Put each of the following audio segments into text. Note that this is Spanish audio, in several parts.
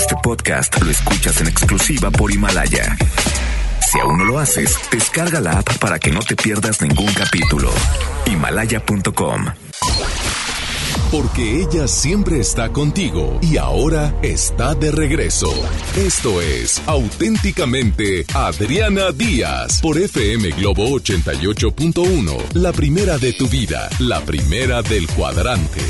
Este podcast lo escuchas en exclusiva por Himalaya. Si aún no lo haces, descarga la app para que no te pierdas ningún capítulo. Himalaya.com. Porque ella siempre está contigo y ahora está de regreso. Esto es auténticamente Adriana Díaz por FM Globo 88.1, la primera de tu vida, la primera del cuadrante.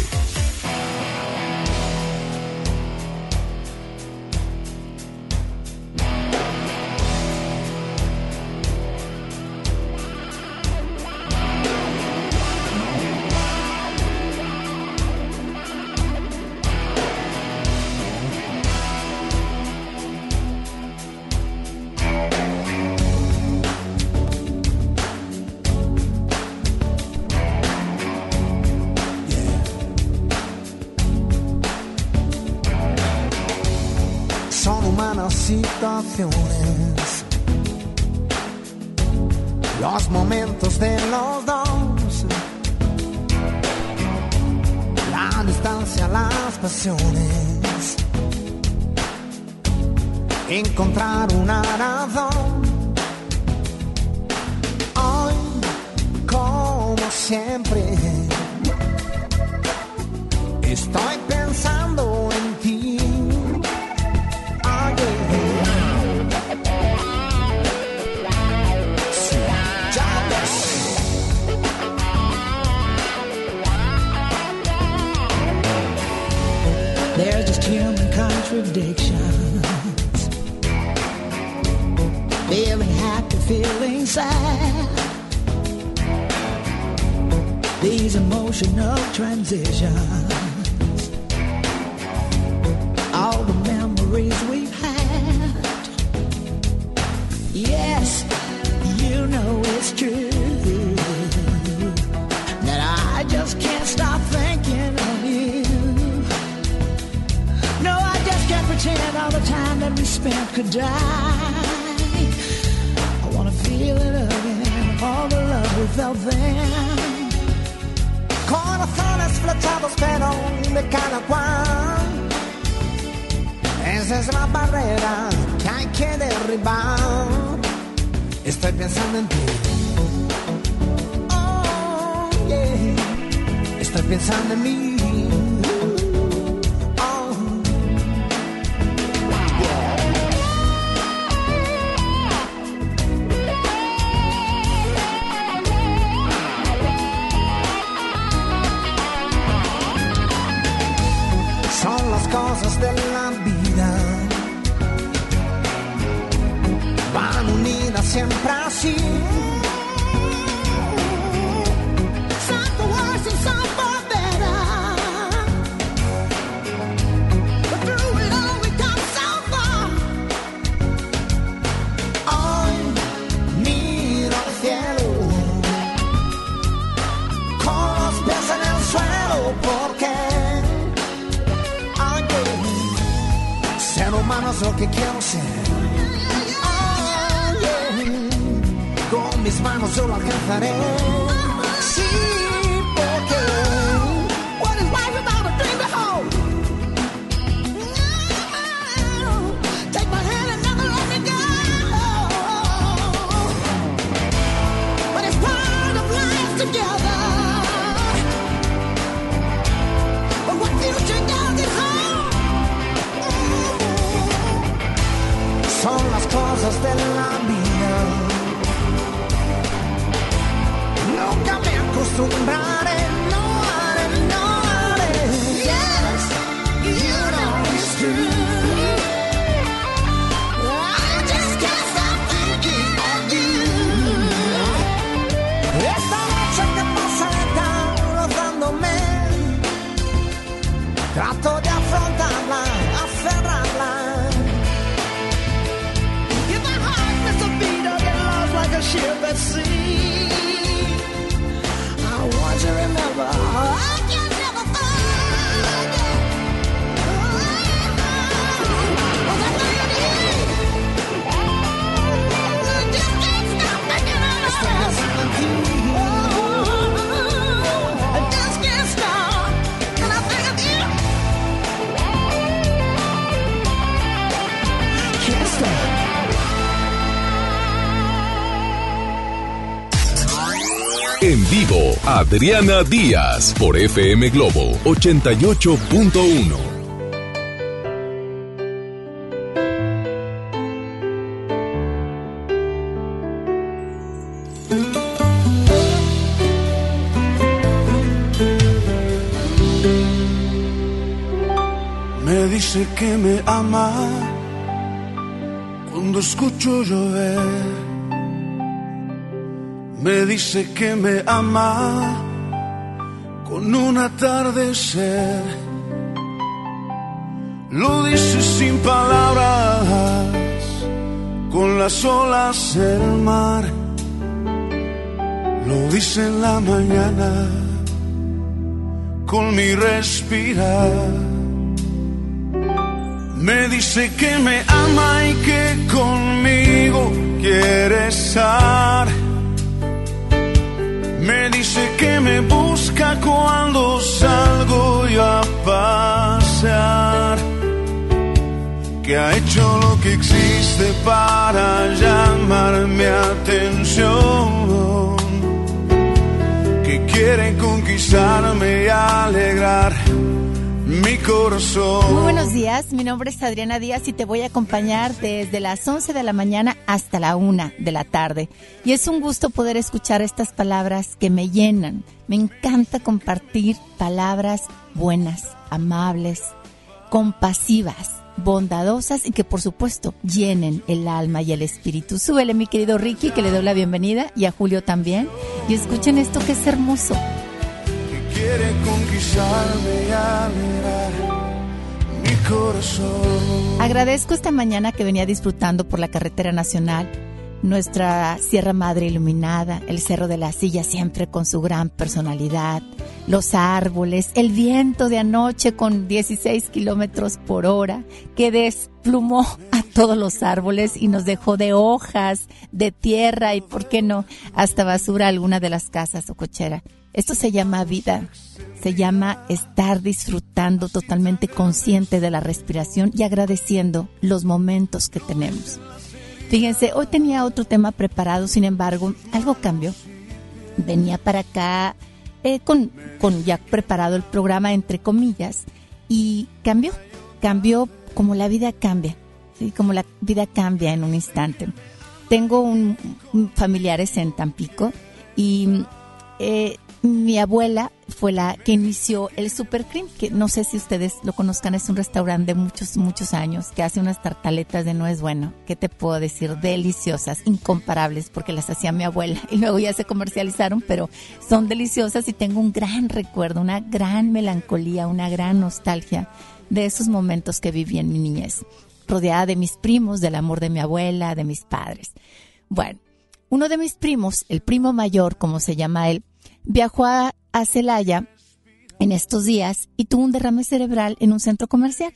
Adriana Díaz por FM Globo 88.1. dice que me ama cuando escucho llover. Dice que me ama con un atardecer. Lo dice sin palabras, con las olas del mar. Lo dice en la mañana, con mi respirar. Me dice que me ama y que conmigo quiere estar. Me dice que me busca cuando salgo yo a pasear. Que ha hecho lo que existe para llamar mi atención. Que quiere conquistarme y alegrar corazón. Muy buenos días, mi nombre es Adriana Díaz y te voy a acompañar desde las 11 de la mañana hasta la 1 de la tarde. Y es un gusto poder escuchar estas palabras que me llenan. Me encanta compartir palabras buenas, amables, compasivas, bondadosas y que por supuesto llenen el alma y el espíritu. Súbele mi querido Ricky que le doy la bienvenida y a Julio también. Y escuchen esto que es hermoso quiere conquistarme y Agradezco esta mañana que venía disfrutando por la carretera nacional nuestra Sierra Madre iluminada, el Cerro de la Silla siempre con su gran personalidad, los árboles, el viento de anoche con 16 kilómetros por hora que desplumó a todos los árboles y nos dejó de hojas, de tierra y, ¿por qué no?, hasta basura alguna de las casas o cochera. Esto se llama vida, se llama estar disfrutando totalmente consciente de la respiración y agradeciendo los momentos que tenemos. Fíjense, hoy tenía otro tema preparado, sin embargo, algo cambió. Venía para acá eh, con, con ya preparado el programa, entre comillas, y cambió, cambió como la vida cambia, ¿sí? como la vida cambia en un instante. Tengo un, familiares en Tampico y eh, mi abuela fue la que inició el Supercream, que no sé si ustedes lo conozcan, es un restaurante de muchos, muchos años que hace unas tartaletas de nuez, bueno, ¿qué te puedo decir? Deliciosas, incomparables, porque las hacía mi abuela y luego ya se comercializaron, pero son deliciosas y tengo un gran recuerdo, una gran melancolía, una gran nostalgia de esos momentos que viví en mi niñez, rodeada de mis primos, del amor de mi abuela, de mis padres. Bueno, uno de mis primos, el primo mayor, como se llama él, viajó a, Celaya en estos días y tuvo un derrame cerebral en un centro comercial.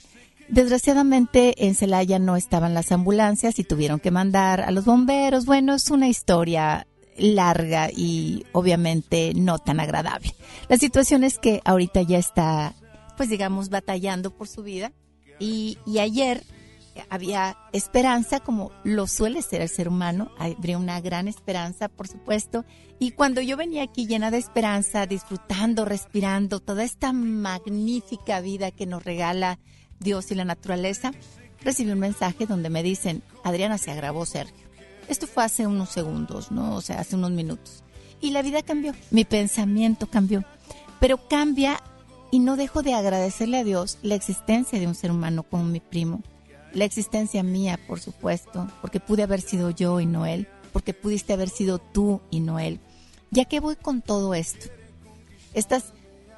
Desgraciadamente en Celaya no estaban las ambulancias y tuvieron que mandar a los bomberos. Bueno, es una historia larga y obviamente no tan agradable. La situación es que ahorita ya está, pues digamos, batallando por su vida y, y ayer había esperanza, como lo suele ser el ser humano, habría una gran esperanza, por supuesto. Y cuando yo venía aquí llena de esperanza, disfrutando, respirando toda esta magnífica vida que nos regala Dios y la naturaleza, recibí un mensaje donde me dicen, Adriana se agravó Sergio. Esto fue hace unos segundos, ¿no? O sea, hace unos minutos. Y la vida cambió, mi pensamiento cambió. Pero cambia y no dejo de agradecerle a Dios la existencia de un ser humano como mi primo la existencia mía, por supuesto, porque pude haber sido yo y no él, porque pudiste haber sido tú y no él. Ya que voy con todo esto, estas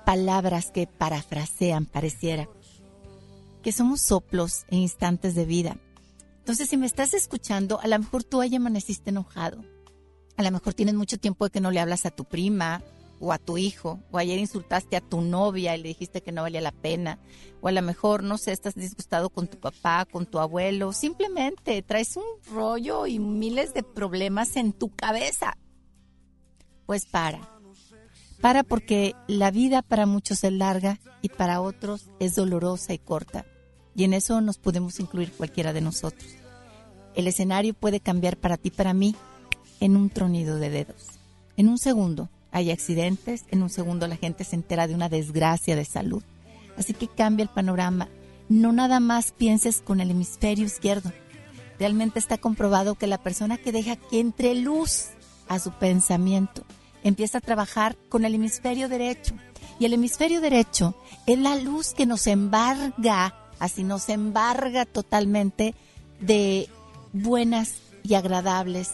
palabras que parafrasean, pareciera, que somos soplos en instantes de vida. Entonces, si me estás escuchando, a lo mejor tú ayer amaneciste enojado. A lo mejor tienes mucho tiempo de que no le hablas a tu prima, o a tu hijo, o ayer insultaste a tu novia y le dijiste que no valía la pena, o a lo mejor, no sé, estás disgustado con tu papá, con tu abuelo, simplemente traes un rollo y miles de problemas en tu cabeza. Pues para. Para porque la vida para muchos es larga y para otros es dolorosa y corta. Y en eso nos podemos incluir cualquiera de nosotros. El escenario puede cambiar para ti, para mí, en un tronido de dedos. En un segundo hay accidentes, en un segundo la gente se entera de una desgracia de salud. Así que cambia el panorama. No nada más pienses con el hemisferio izquierdo. Realmente está comprobado que la persona que deja que entre luz a su pensamiento empieza a trabajar con el hemisferio derecho. Y el hemisferio derecho es la luz que nos embarga, así nos embarga totalmente de buenas y agradables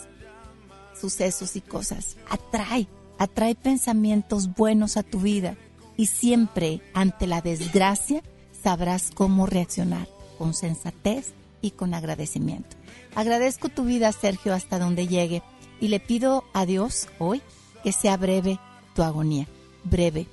sucesos y cosas. Atrae, atrae pensamientos buenos a tu vida y siempre ante la desgracia sabrás cómo reaccionar con sensatez y con agradecimiento. Agradezco tu vida, Sergio, hasta donde llegue y le pido a Dios hoy que sea breve tu agonía. Breve.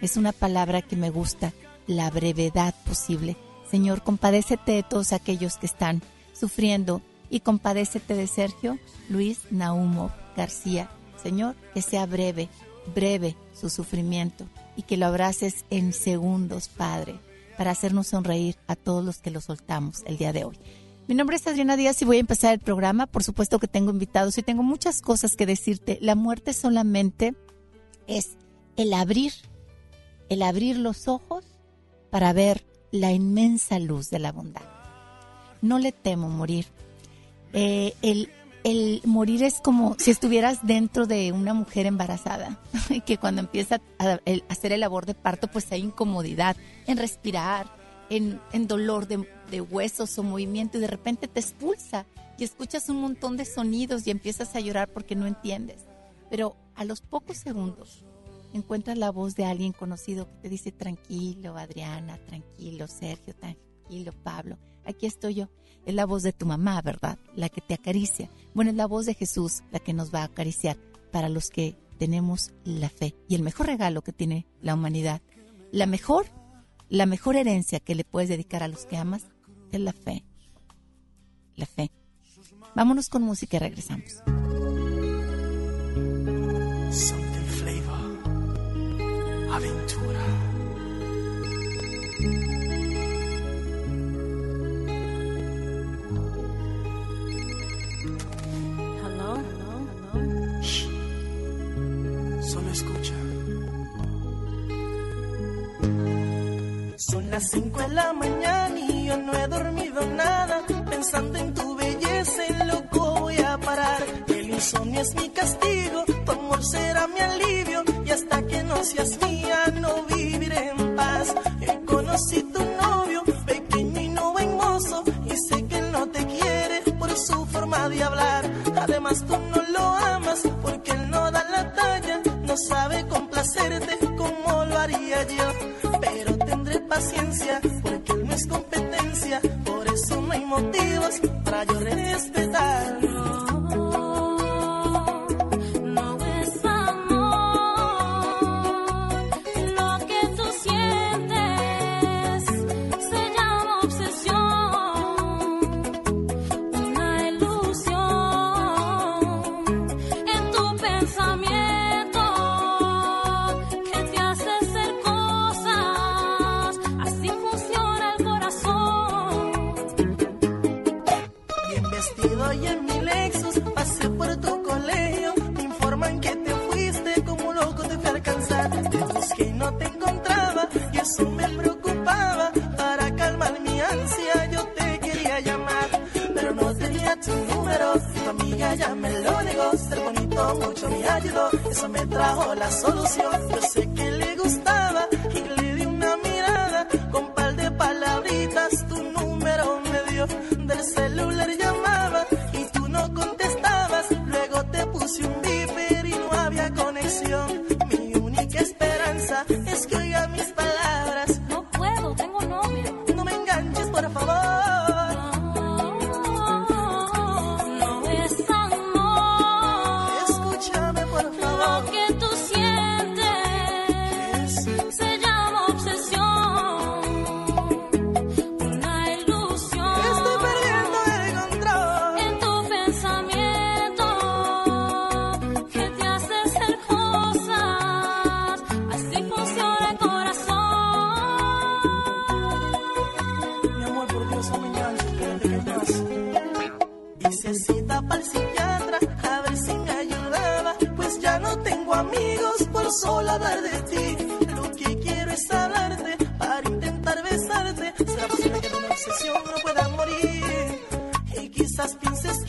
Es una palabra que me gusta, la brevedad posible. Señor, compadécete de todos aquellos que están sufriendo y compadécete de Sergio Luis Naumov García. Señor, que sea breve, breve su sufrimiento y que lo abraces en segundos, Padre, para hacernos sonreír a todos los que lo soltamos el día de hoy. Mi nombre es Adriana Díaz y voy a empezar el programa. Por supuesto que tengo invitados y tengo muchas cosas que decirte. La muerte solamente es el abrir, el abrir los ojos para ver la inmensa luz de la bondad. No le temo morir. Eh, el, el morir es como si estuvieras dentro de una mujer embarazada, que cuando empieza a, hacer el labor de parto, pues hay incomodidad en respirar, en, dolor de, de, huesos o movimiento, y de repente te expulsa y escuchas un montón de sonidos y empiezas a llorar porque no entiendes. Pero a los pocos segundos encuentras la voz de alguien conocido que te dice, tranquilo, Adriana, tranquilo, Sergio, tranquilo, Pablo, aquí estoy yo es la voz de tu mamá, ¿verdad? La que te acaricia. Bueno, es la voz de Jesús la que nos va a acariciar para los que tenemos la fe. Y el mejor regalo que tiene la humanidad, la mejor, la mejor herencia que le puedes dedicar a los que amas es la fe. La fe. Vámonos con música y regresamos. Aventura. Las 5 de la mañana y yo no he dormido nada. Pensando en tu belleza, en loco voy a parar. El insomnio es mi castigo, tu amor será mi alivio. Y hasta que no seas mía, no viviré en paz. Yo conocí tu novio, pequeño y no buen mozo. Y sé que él no te quiere por su forma de hablar. Además, tú no lo amas porque él no da la talla. No sabe complacerte porque él no es competencia, por eso no hay motivos para yo respetarlo. Ya me lo negó. Ser bonito mucho me ayudó, eso me trajo la solución. Yo sé solo hablar de ti. Lo que quiero es hablarte para intentar besarte. Será posible que de una obsesión no pueda morir. Y quizás pienses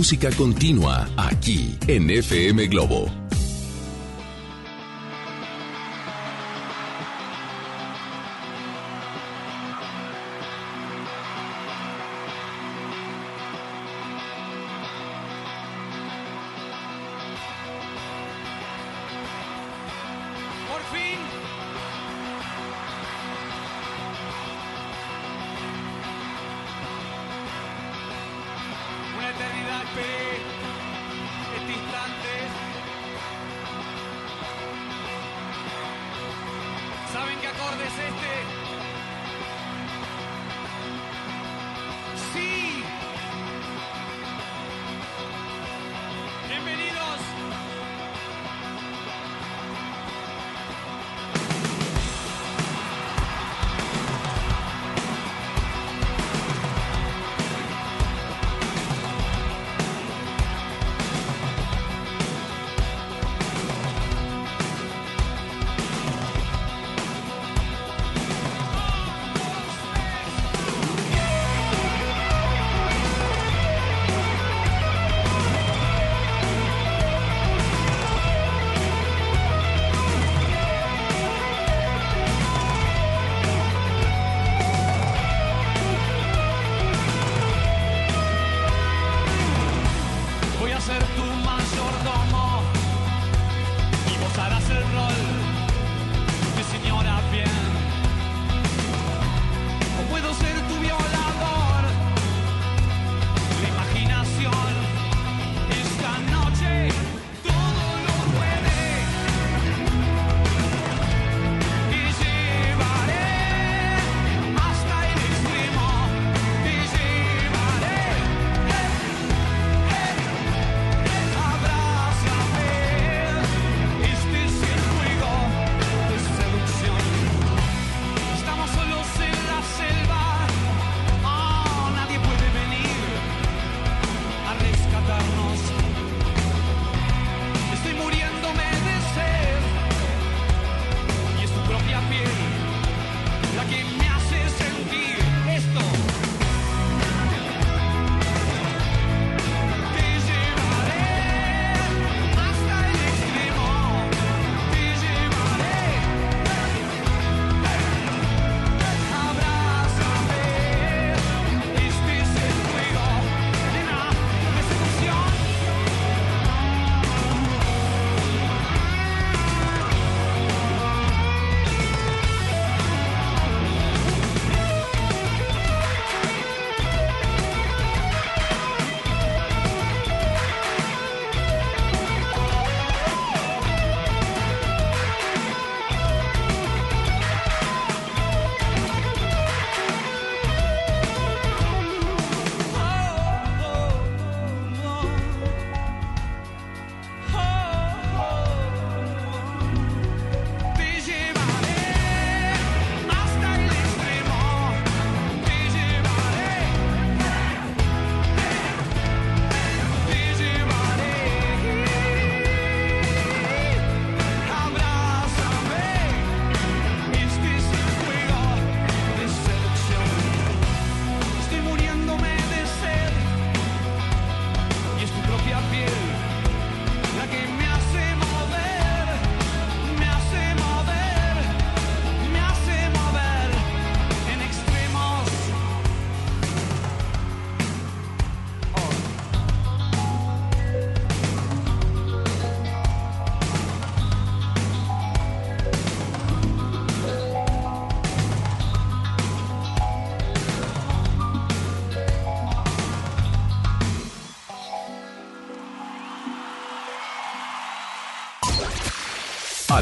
música continua aquí en FM Globo.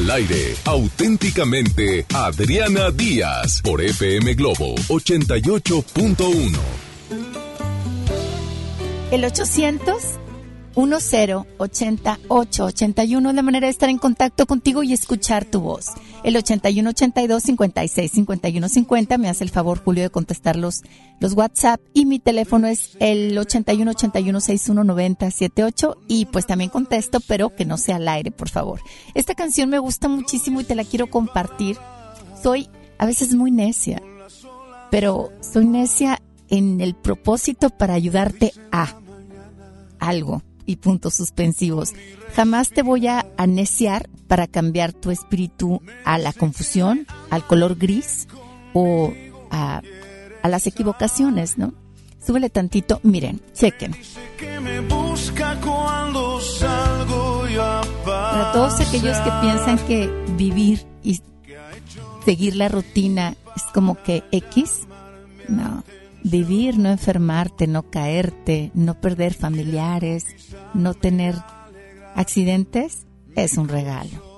Al aire, auténticamente Adriana Díaz por FM Globo 88.1. El 800 1080 es la manera de estar en contacto contigo y escuchar tu voz. El 81 82 56 51 50 me hace el favor Julio de contestar los, los WhatsApp y mi teléfono es el 81 81 61 90 78 y pues también contesto pero que no sea al aire por favor. Esta canción me gusta muchísimo y te la quiero compartir. Soy a veces muy necia, pero soy necia en el propósito para ayudarte a algo y puntos suspensivos. Jamás te voy a aneciar para cambiar tu espíritu a la confusión, al color gris o a, las equivocaciones, ¿no? Súbele tantito, miren, chequen. Para todos aquellos que piensan que vivir y seguir la rutina es como que X, no. Vivir, no enfermarte, no caerte, no perder familiares, no tener accidentes, es un regalo.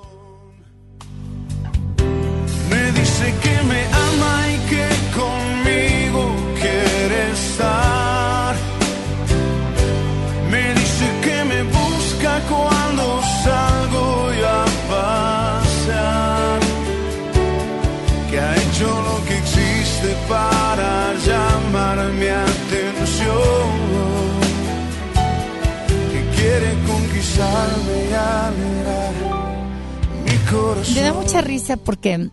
Me dice que me ama y que conmigo quiere estar. Me dice que me busca cuando salgo y a Me da mucha risa porque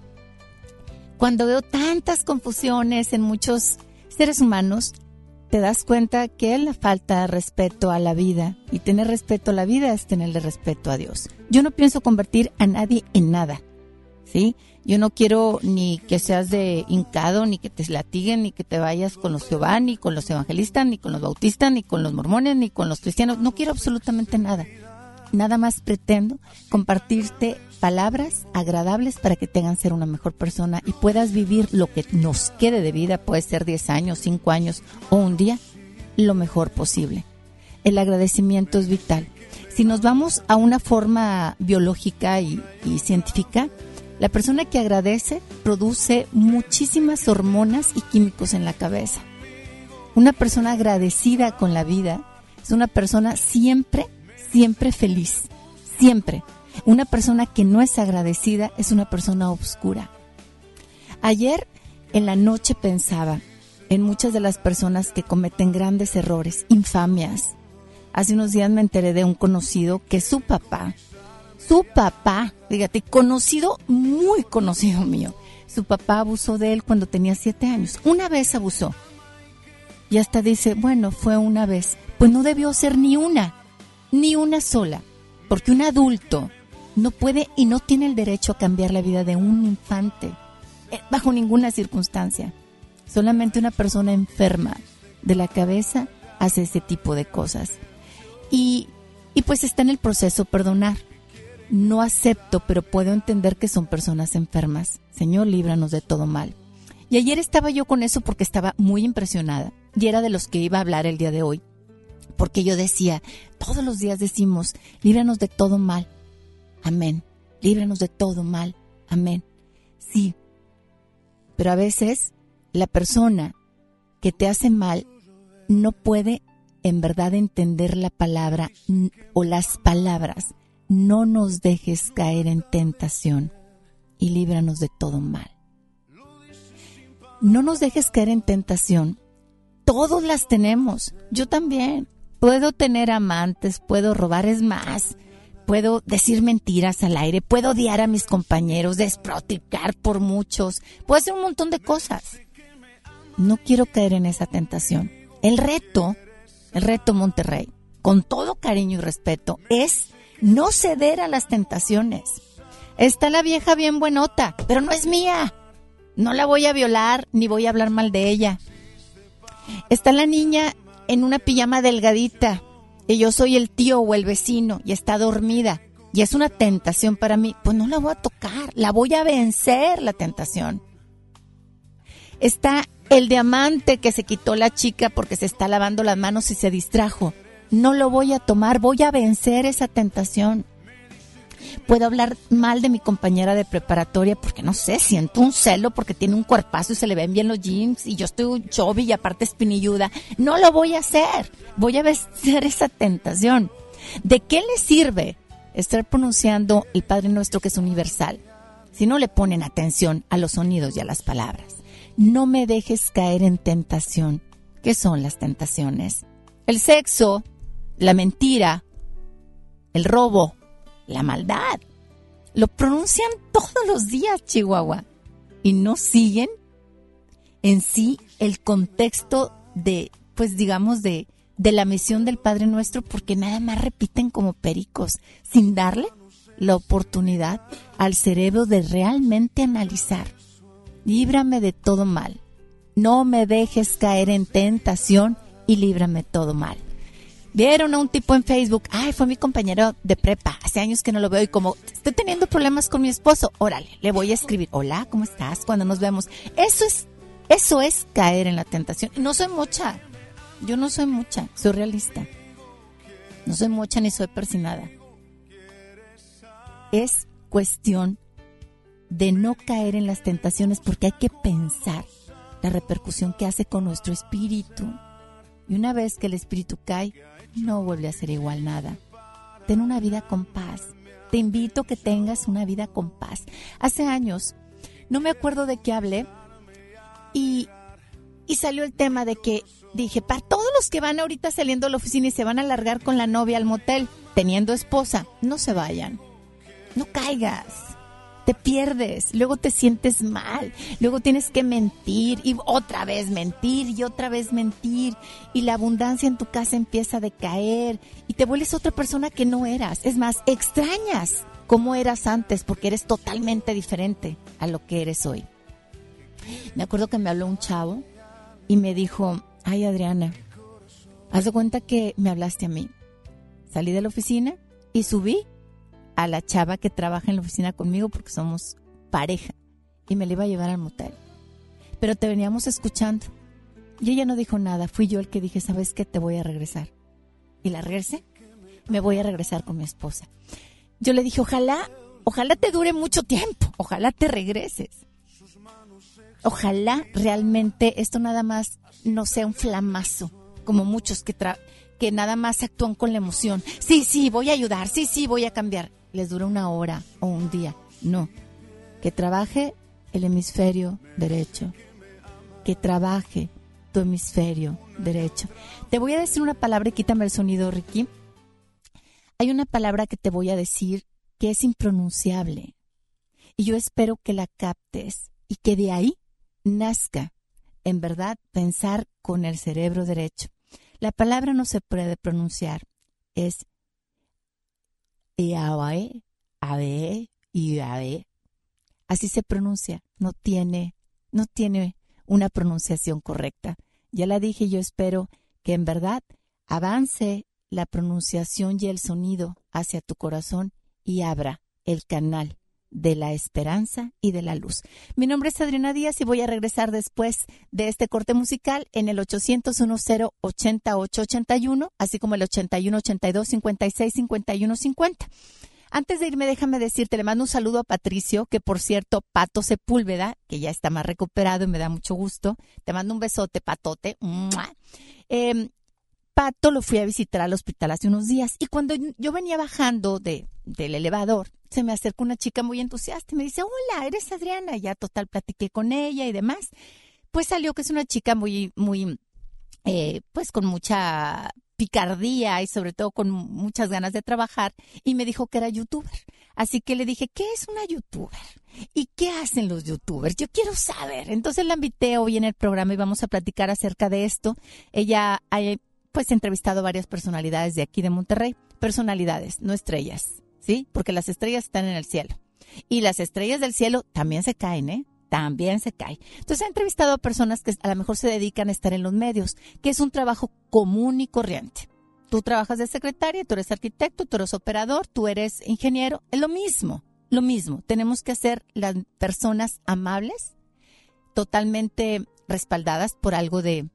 cuando veo tantas confusiones en muchos seres humanos, te das cuenta que la falta de respeto a la vida y tener respeto a la vida es tenerle respeto a Dios. Yo no pienso convertir a nadie en nada, ¿sí? Yo no quiero ni que seas de hincado, ni que te latiguen, ni que te vayas con los Jehová, ni con los evangelistas, ni con los bautistas, ni con los mormones, ni con los cristianos. No quiero absolutamente nada. Nada más pretendo compartirte palabras agradables para que te hagan ser una mejor persona y puedas vivir lo que nos quede de vida, puede ser 10 años, 5 años o un día, lo mejor posible. El agradecimiento es vital. Si nos vamos a una forma biológica y, y científica, la persona que agradece produce muchísimas hormonas y químicos en la cabeza. Una persona agradecida con la vida es una persona siempre, siempre feliz. Siempre. Una persona que no es agradecida es una persona oscura. Ayer en la noche pensaba en muchas de las personas que cometen grandes errores, infamias. Hace unos días me enteré de un conocido que su papá, su papá, fíjate, conocido, muy conocido mío, su papá abusó de él cuando tenía siete años. Una vez abusó. Y hasta dice, bueno, fue una vez. Pues no debió ser ni una, ni una sola. Porque un adulto no puede y no tiene el derecho a cambiar la vida de un infante, eh, bajo ninguna circunstancia. Solamente una persona enferma de la cabeza hace ese tipo de cosas. Y, y pues está en el proceso perdonar. No acepto, pero puedo entender que son personas enfermas. Señor, líbranos de todo mal. Y ayer estaba yo con eso porque estaba muy impresionada. Y era de los que iba a hablar el día de hoy. Porque yo decía, todos los días decimos, líbranos de todo mal. Amén. Líbranos de todo mal. Amén. Sí. Pero a veces la persona que te hace mal no puede en verdad entender la palabra o las palabras. No nos dejes caer en tentación y líbranos de todo mal. No nos dejes caer en tentación. Todos las tenemos. Yo también. Puedo tener amantes, puedo robar, es más. Puedo decir mentiras al aire, puedo odiar a mis compañeros, desproticar por muchos, puedo hacer un montón de cosas. No quiero caer en esa tentación. El reto, el reto Monterrey, con todo cariño y respeto, es no ceder a las tentaciones. Está la vieja bien buenota, pero no es mía. No la voy a violar ni voy a hablar mal de ella. Está la niña en una pijama delgadita y yo soy el tío o el vecino y está dormida y es una tentación para mí, pues no la voy a tocar, la voy a vencer la tentación. Está el diamante que se quitó la chica porque se está lavando las manos y se distrajo. No lo voy a tomar, voy a vencer esa tentación. Puedo hablar mal de mi compañera de preparatoria porque no sé, siento un celo porque tiene un cuerpazo y se le ven bien los jeans y yo estoy un y aparte espinilluda. No lo voy a hacer. Voy a vencer esa tentación. ¿De qué le sirve estar pronunciando el Padre Nuestro que es universal si no le ponen atención a los sonidos y a las palabras? No me dejes caer en tentación. ¿Qué son las tentaciones? El sexo, la mentira, el robo, la maldad. Lo pronuncian todos los días, Chihuahua. Y no siguen en sí el contexto de, pues digamos, de, de la misión del Padre Nuestro, porque nada más repiten como pericos, sin darle la oportunidad al cerebro de realmente analizar. Líbrame de todo mal. No me dejes caer en tentación y líbrame todo mal. Vieron a un tipo en Facebook, ay, fue mi compañero de prepa, hace años que no lo veo y como estoy teniendo problemas con mi esposo, órale, le voy a escribir, hola, ¿cómo estás? Cuando nos vemos. Eso es, eso es caer en la tentación. No soy mucha, yo no soy mucha, soy realista. No soy mucha ni soy persinada. Es cuestión de no caer en las tentaciones porque hay que pensar la repercusión que hace con nuestro espíritu. Y una vez que el espíritu cae, no vuelve a ser igual nada. Ten una vida con paz. Te invito a que tengas una vida con paz. Hace años, no me acuerdo de qué hablé, y, y salió el tema de que dije, para todos los que van ahorita saliendo de la oficina y se van a largar con la novia al motel, teniendo esposa, no se vayan. No caigas te pierdes, luego te sientes mal, luego tienes que mentir y otra vez mentir y otra vez mentir y la abundancia en tu casa empieza a decaer y te vuelves otra persona que no eras. Es más, extrañas cómo eras antes porque eres totalmente diferente a lo que eres hoy. Me acuerdo que me habló un chavo y me dijo, ay Adriana, haz de cuenta que me hablaste a mí. Salí de la oficina y subí a la chava que trabaja en la oficina conmigo porque somos pareja y me la iba a llevar al motel. Pero te veníamos escuchando y ella no dijo nada. Fui yo el que dije, ¿sabes qué? Te voy a regresar. Y la regresé. Me voy a regresar con mi esposa. Yo le dije, ojalá, ojalá te dure mucho tiempo. Ojalá te regreses. Ojalá realmente esto nada más no sea un flamazo, como muchos que, tra que nada más actúan con la emoción. Sí, sí, voy a ayudar. Sí, sí, voy a cambiar les dura una hora o un día. No. Que trabaje el hemisferio derecho. Que trabaje tu hemisferio derecho. Te voy a decir una palabra y quítame el sonido, Ricky. Hay una palabra que te voy a decir que es impronunciable. Y yo espero que la captes y que de ahí nazca, en verdad, pensar con el cerebro derecho. La palabra no se puede pronunciar. Es Yahweh. Así se pronuncia, no tiene, no tiene una pronunciación correcta. Ya la dije, yo espero que en verdad avance la pronunciación y el sonido hacia tu corazón y abra el canal de la esperanza y de la luz. Mi nombre es Adriana Díaz y voy a regresar después de este corte musical en el 800 10 8881, así como el 81 82 56 51 50. Antes de irme, déjame decirte, le mando un saludo a Patricio, que por cierto, Pato Sepúlveda, que ya está más recuperado y me da mucho gusto. Te mando un besote, Patote. Eh, Pato lo fui a visitar al hospital hace unos días y cuando yo venía bajando de, del elevador, se me acercó una chica muy entusiasta y me dice, hola, eres Adriana. Ya total platiqué con ella y demás. Pues salió que es una chica muy, muy, eh, pues con mucha picardía y sobre todo con muchas ganas de trabajar y me dijo que era youtuber. Así que le dije, ¿qué es una youtuber? ¿Y qué hacen los youtubers? Yo quiero saber. Entonces la invité hoy en el programa y vamos a platicar acerca de esto. Ella eh, pues he entrevistado varias personalidades de aquí de Monterrey, personalidades, no estrellas, ¿sí? Porque las estrellas están en el cielo. Y las estrellas del cielo también se caen, ¿eh? También se caen. Entonces he entrevistado a personas que a lo mejor se dedican a estar en los medios, que es un trabajo común y corriente. Tú trabajas de secretaria, tú eres arquitecto, tú eres operador, tú eres ingeniero, es lo mismo, lo mismo. Tenemos que ser las personas amables, totalmente respaldadas por algo de,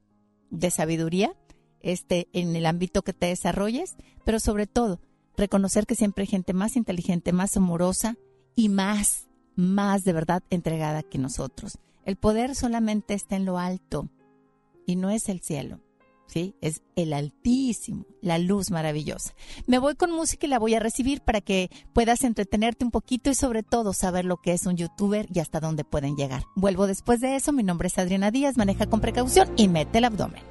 de sabiduría, este, en el ámbito que te desarrolles, pero sobre todo reconocer que siempre hay gente más inteligente, más amorosa y más, más de verdad entregada que nosotros. El poder solamente está en lo alto y no es el cielo. ¿Sí? Es el altísimo, la luz maravillosa. Me voy con música y la voy a recibir para que puedas entretenerte un poquito y sobre todo saber lo que es un youtuber y hasta dónde pueden llegar. Vuelvo después de eso. Mi nombre es Adriana Díaz. Maneja con precaución y mete el abdomen.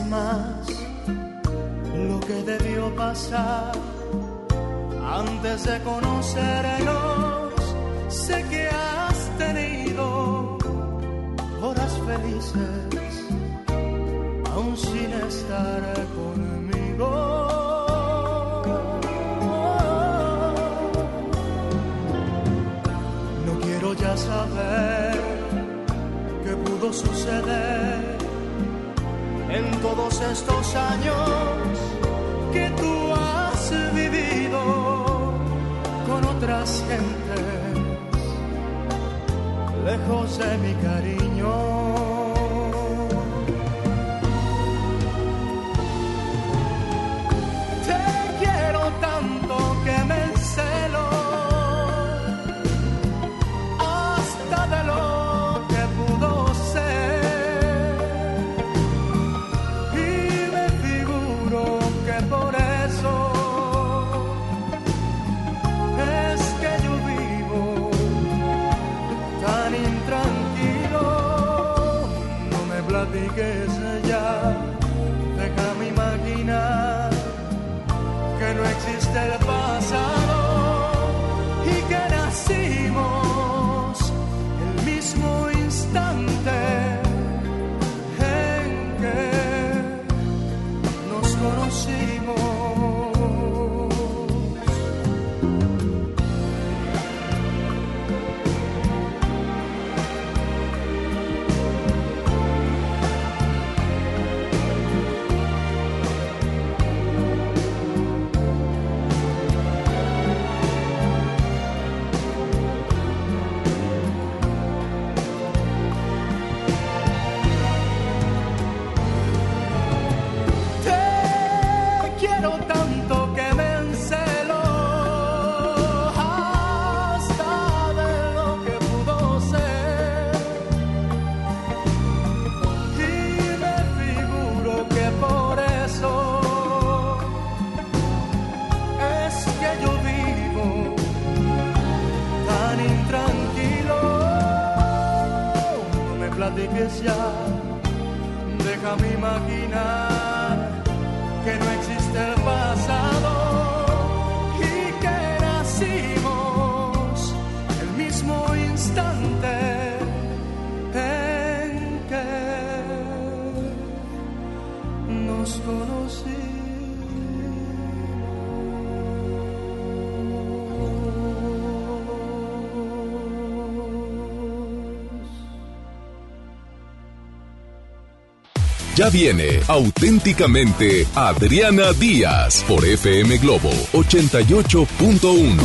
Más lo que debió pasar antes de conocernos. Sé que has tenido horas felices aún sin estar conmigo. No quiero ya saber qué pudo suceder en todos estos años que tú has vivido con otras gentes, lejos de mi cariño. Te quiero tanto que me platiques ya. Déjame imaginar que no existe el pasado Ya viene auténticamente Adriana Díaz por FM Globo 88.1.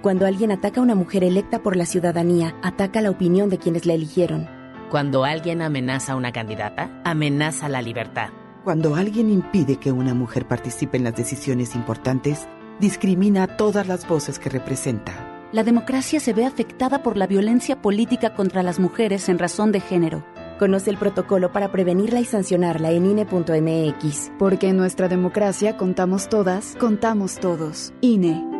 Cuando alguien ataca a una mujer electa por la ciudadanía, ataca la opinión de quienes la eligieron. Cuando alguien amenaza a una candidata, amenaza la libertad. Cuando alguien impide que una mujer participe en las decisiones importantes, discrimina a todas las voces que representa. La democracia se ve afectada por la violencia política contra las mujeres en razón de género. Conoce el protocolo para prevenirla y sancionarla en INE.mx. Porque en nuestra democracia contamos todas, contamos todos. INE.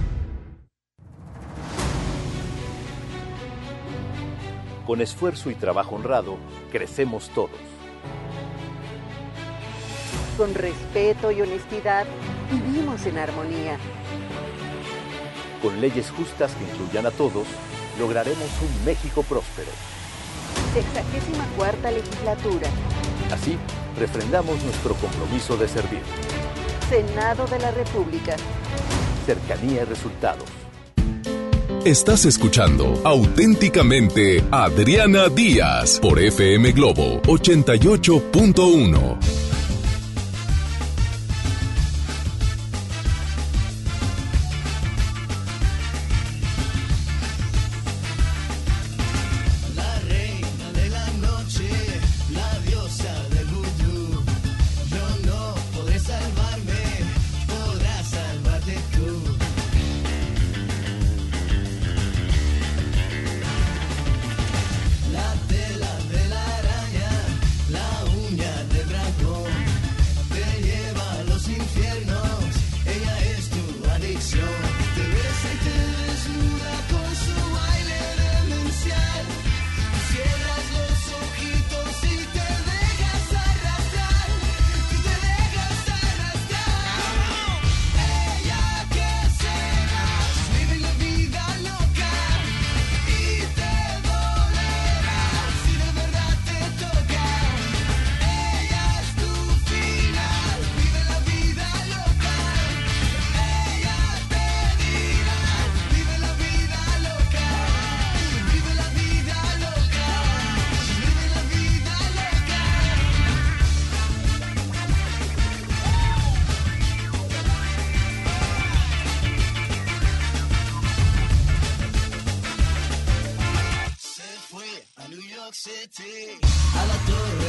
Con esfuerzo y trabajo honrado, crecemos todos. Con respeto y honestidad, vivimos en armonía. Con leyes justas que incluyan a todos, lograremos un México próspero. Sexagésima cuarta legislatura. Así, refrendamos nuestro compromiso de servir. Senado de la República. Cercanía y resultados. Estás escuchando auténticamente Adriana Díaz por FM Globo 88.1. City, a la torre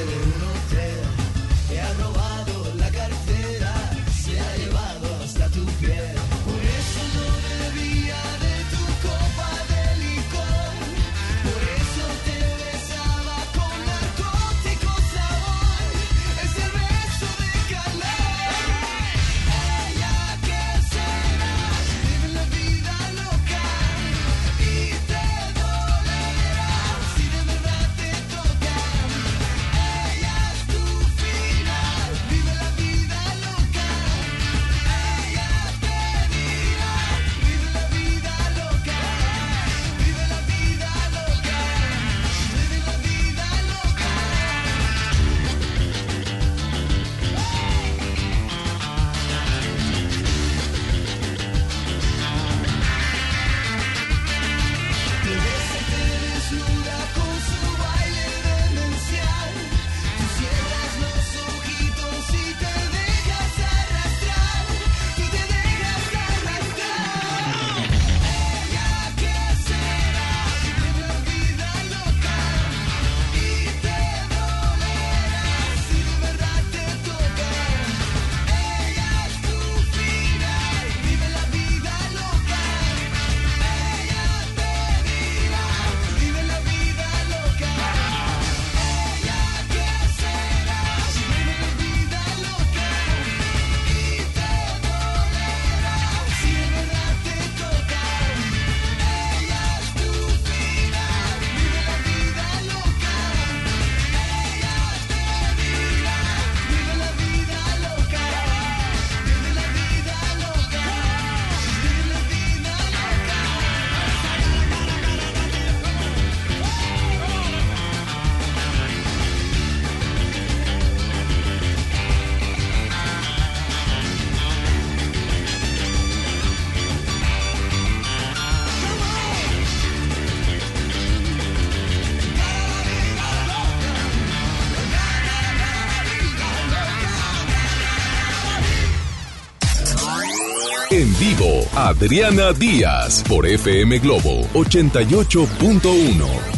Adriana Díaz por FM Globo 88.1.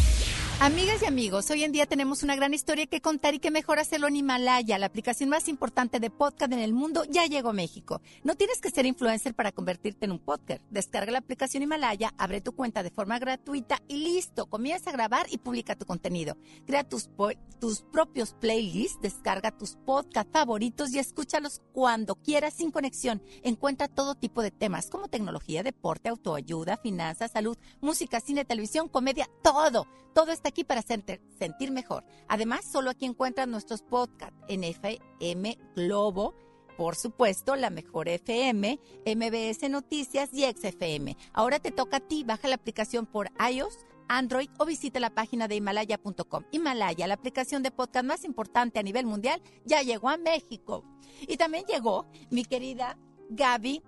Hoy en día tenemos una gran historia que contar y que mejor hacerlo en Himalaya, la aplicación más importante de podcast en el mundo, ya llegó a México. No tienes que ser influencer para convertirte en un podcast. Descarga la aplicación Himalaya, abre tu cuenta de forma gratuita y listo, comienza a grabar y publica tu contenido. Crea tus, tus propios playlists, descarga tus podcasts favoritos y escúchalos cuando quieras sin conexión. Encuentra todo tipo de temas como tecnología, deporte, autoayuda, finanzas, salud, música, cine, televisión, comedia, todo. Todo está aquí para hacerte sentir mejor. Además, solo aquí encuentras nuestros podcasts en FM Globo, por supuesto, la mejor FM, MBS Noticias y XFM. Ahora te toca a ti, baja la aplicación por iOS, Android o visita la página de himalaya.com. Himalaya, la aplicación de podcast más importante a nivel mundial, ya llegó a México. Y también llegó mi querida Gaby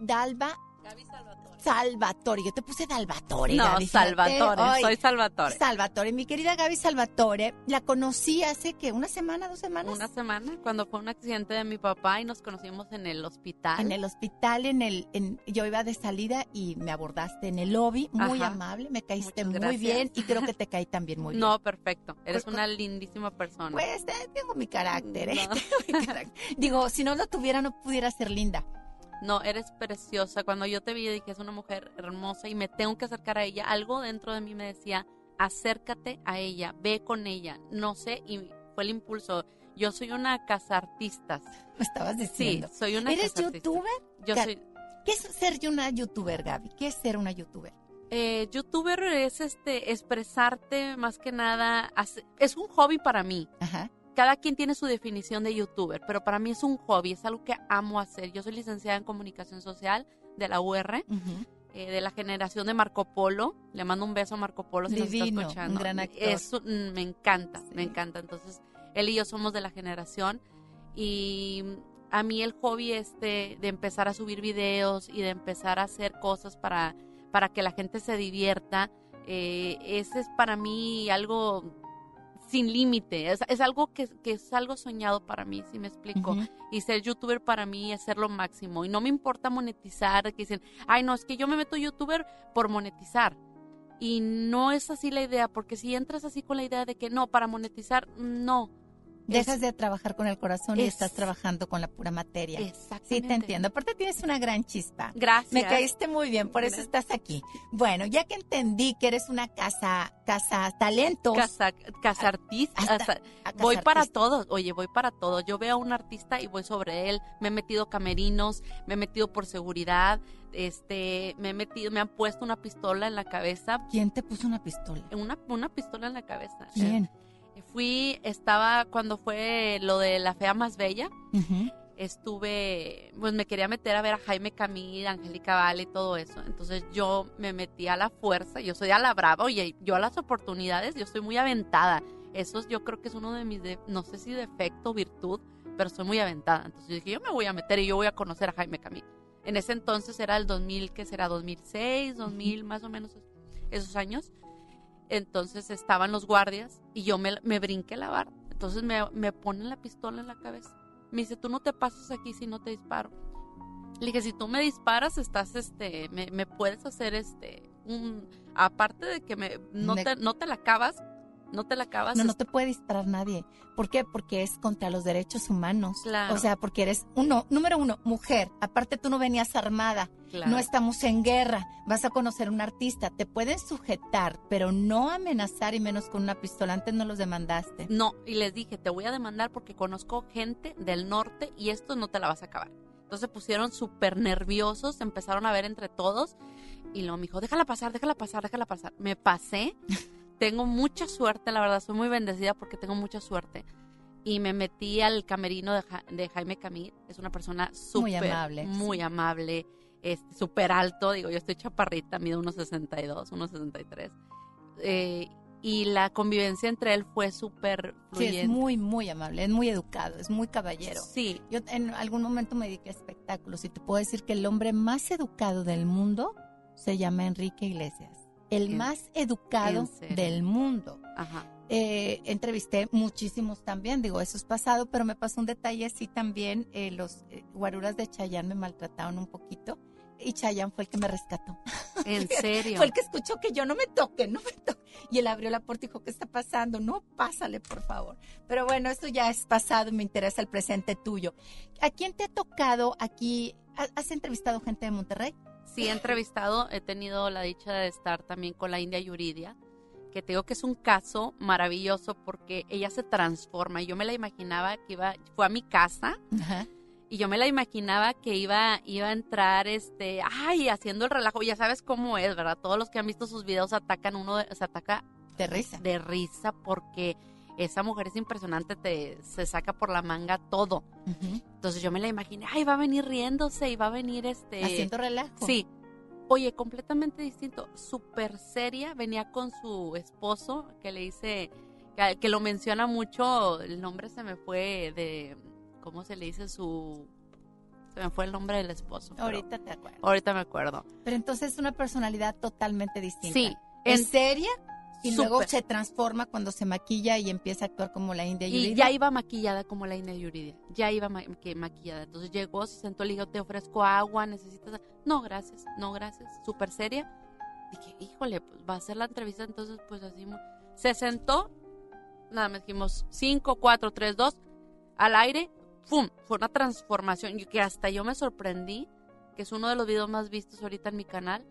Dalba Gaby Salvatore. Salvatore. Yo te puse Dalvatore. No, Gaby. Salvatore, Ay, soy Salvatore. Salvatore. Mi querida Gaby Salvatore, la conocí hace que una semana, dos semanas. Una semana, cuando fue un accidente de mi papá y nos conocimos en el hospital. En el hospital, en el, en, yo iba de salida y me abordaste en el lobby, muy Ajá. amable, me caíste Muchas muy gracias. bien y creo que te caí también muy bien. No, perfecto. Eres Pues, una lindísima persona. Pues eh, tengo mi carácter, ¿eh? No. Tengo mi carácter. Digo, si no lo tuviera no pudiera ser linda. No, eres preciosa. Cuando yo te vi dije, es una mujer hermosa y me tengo que acercar a ella. Algo dentro de mí me decía, acércate a ella, ve con ella. No sé, y fue el impulso. Yo soy una casa artistas. Me estabas diciendo. Sí, soy una ¿Eres youtuber? Yo soy... ¿Qué es ser una youtuber, Gaby? ¿Qué es ser una youtuber? Eh, youtuber es este expresarte más que nada. es un hobby para mí. Ajá. Cada quien tiene su definición de youtuber, pero para mí es un hobby, es algo que amo hacer. Yo soy licenciada en comunicación social de la UR, eh, de la generación de Marco Polo. Le mando un beso a Marco Polo si nos Divino, está un escuchando. gran actor. Es un- me encanta, me encanta. Entonces, él y yo somos de la generación y a mí el hobby este de empezar a subir videos y de empezar a hacer cosas para, para que la gente se divierta, eh, ese es para mí algo sin límite, es, es algo que, que es algo soñado para mí, si me explico. Y ser youtuber para mí es ser lo máximo. Y no me importa monetizar, que dicen, ay no, es que yo me meto youtuber por monetizar. Y no es así la idea, porque si entras así con la idea de que no, para monetizar, no. Dejas Es- de trabajar con el corazón y es- estás trabajando con la pura materia. Sí, Exactamente. te entiendo. Aparte tienes una gran chispa. Gracias. Me caíste muy bien, por eso estás aquí. Bueno, ya que entendí que eres una casa, casa talentos. Casa, casa artista. Hasta- hasta- a casa voy para todos, oye, voy para todos. Yo veo a un artista y voy sobre él. Me he metido camerinos, me he metido por seguridad, este, me he metido, me han puesto una pistola en la cabeza. ¿Quién te puso una pistola? Una, una pistola en la cabeza. ¿Quién? Eh, fui, estaba cuando fue lo de la fea más bella. Estuve, pues me quería meter a ver a Jaime Camil, Angélica Vale y todo eso. Entonces yo me metí a la fuerza, yo soy a la brava, oye, yo a las oportunidades, yo estoy muy aventada. Eso es- yo creo que es uno de mis, de- no sé si defecto o virtud, pero soy muy aventada. Entonces yo dije, yo me voy a meter y yo voy a conocer a Jaime Camil. En ese entonces era el 2000, ¿qué será? 2006, 2000, más o menos esos años. Entonces estaban los guardias y yo me, me brinqué la barra. Entonces me, me ponen la pistola en la cabeza. Me dice, tú no te pasas aquí si no te disparo. Le dije, si tú me disparas, estás, este, me, me puedes hacer, este, un, aparte de que me, no, te, no te la acabas, no te la acabas. No, no te puede disparar nadie. ¿Por qué? Porque es contra los derechos humanos. Claro. O sea, porque eres uno, número uno, mujer. Aparte tú no venías armada. Claro. No estamos en guerra. Vas a conocer a un artista. Te pueden sujetar, pero no amenazar y menos con una pistola. Antes no los demandaste. No, y les dije, te voy a demandar porque conozco gente del norte y esto no te la vas a acabar. Entonces se pusieron súper nerviosos, se empezaron a ver entre todos y luego me dijo, déjala pasar, déjala pasar, déjala pasar. Me pasé, tengo mucha suerte, la verdad, soy muy bendecida porque tengo mucha suerte. Y me metí al camerino de, Ja- de Jaime Camil, es una persona súper Muy amable, muy amable, este, súper alto, digo, yo estoy chaparrita, mido unos 62, unos 63. Eh, y la convivencia entre él fue súper Sí, fluyente. es muy, muy amable. Es muy educado. Es muy caballero. Sí. Yo en algún momento me dediqué a espectáculos y te puedo decir que el hombre más educado del mundo se llama Enrique Iglesias. El En- más educado del mundo. Ajá. Eh, entrevisté muchísimos también, digo, eso es pasado, pero me pasó un detalle así también, eh, los eh, guaruras de Chayán me maltrataron un poquito y Chayán fue el que me rescató. ¿En serio? Fue el que escuchó que yo no me toque, no me toque. Y él abrió la puerta y dijo, ¿qué está pasando? No, pásale, por favor. Pero bueno, esto ya es pasado y me interesa el presente tuyo. ¿A quién te ha tocado aquí? ¿Ha- ¿Has entrevistado gente de Monterrey? Sí, he entrevistado, he tenido la dicha de estar también con la India Yuridia, que te digo que es un caso maravilloso porque ella se transforma. Yo me la imaginaba que iba, fue a mi casa Ajá. y yo me la imaginaba que iba, iba a entrar, este, ay, haciendo el relajo. Ya sabes cómo es, ¿verdad? Todos los que han visto sus videos atacan uno, de- se ataca De risa. De risa porque esa mujer es impresionante, te, se saca por la manga todo. Entonces yo me la imaginé, ay, va a venir riéndose y va a venir este... Haciendo relajo. Sí. Oye, completamente distinto, súper seria, venía con su esposo, que le dice, que, que lo menciona mucho, el nombre se me fue de, ¿cómo se le dice su... Se me fue el nombre del esposo. Ahorita te acuerdas. Ahorita me acuerdo. Pero entonces es una personalidad totalmente distinta. Sí. Es En- seria y Súper. luego se transforma cuando se maquilla y empieza a actuar como la India Y Yuridia. ya iba maquillada como la India Yuridia. Ya iba ma- que- maquillada. Entonces llegó, se sentó, le dijo, te ofrezco agua, necesitas... No, gracias, no, gracias. Súper seria. Dije, híjole, pues va a hacer la entrevista, entonces pues así... Se sentó, nada, más dijimos 5, 4, 3, 2, al aire, ¡fum! Fue una transformación y que hasta yo me sorprendí, que es uno de los videos más vistos ahorita en mi canal.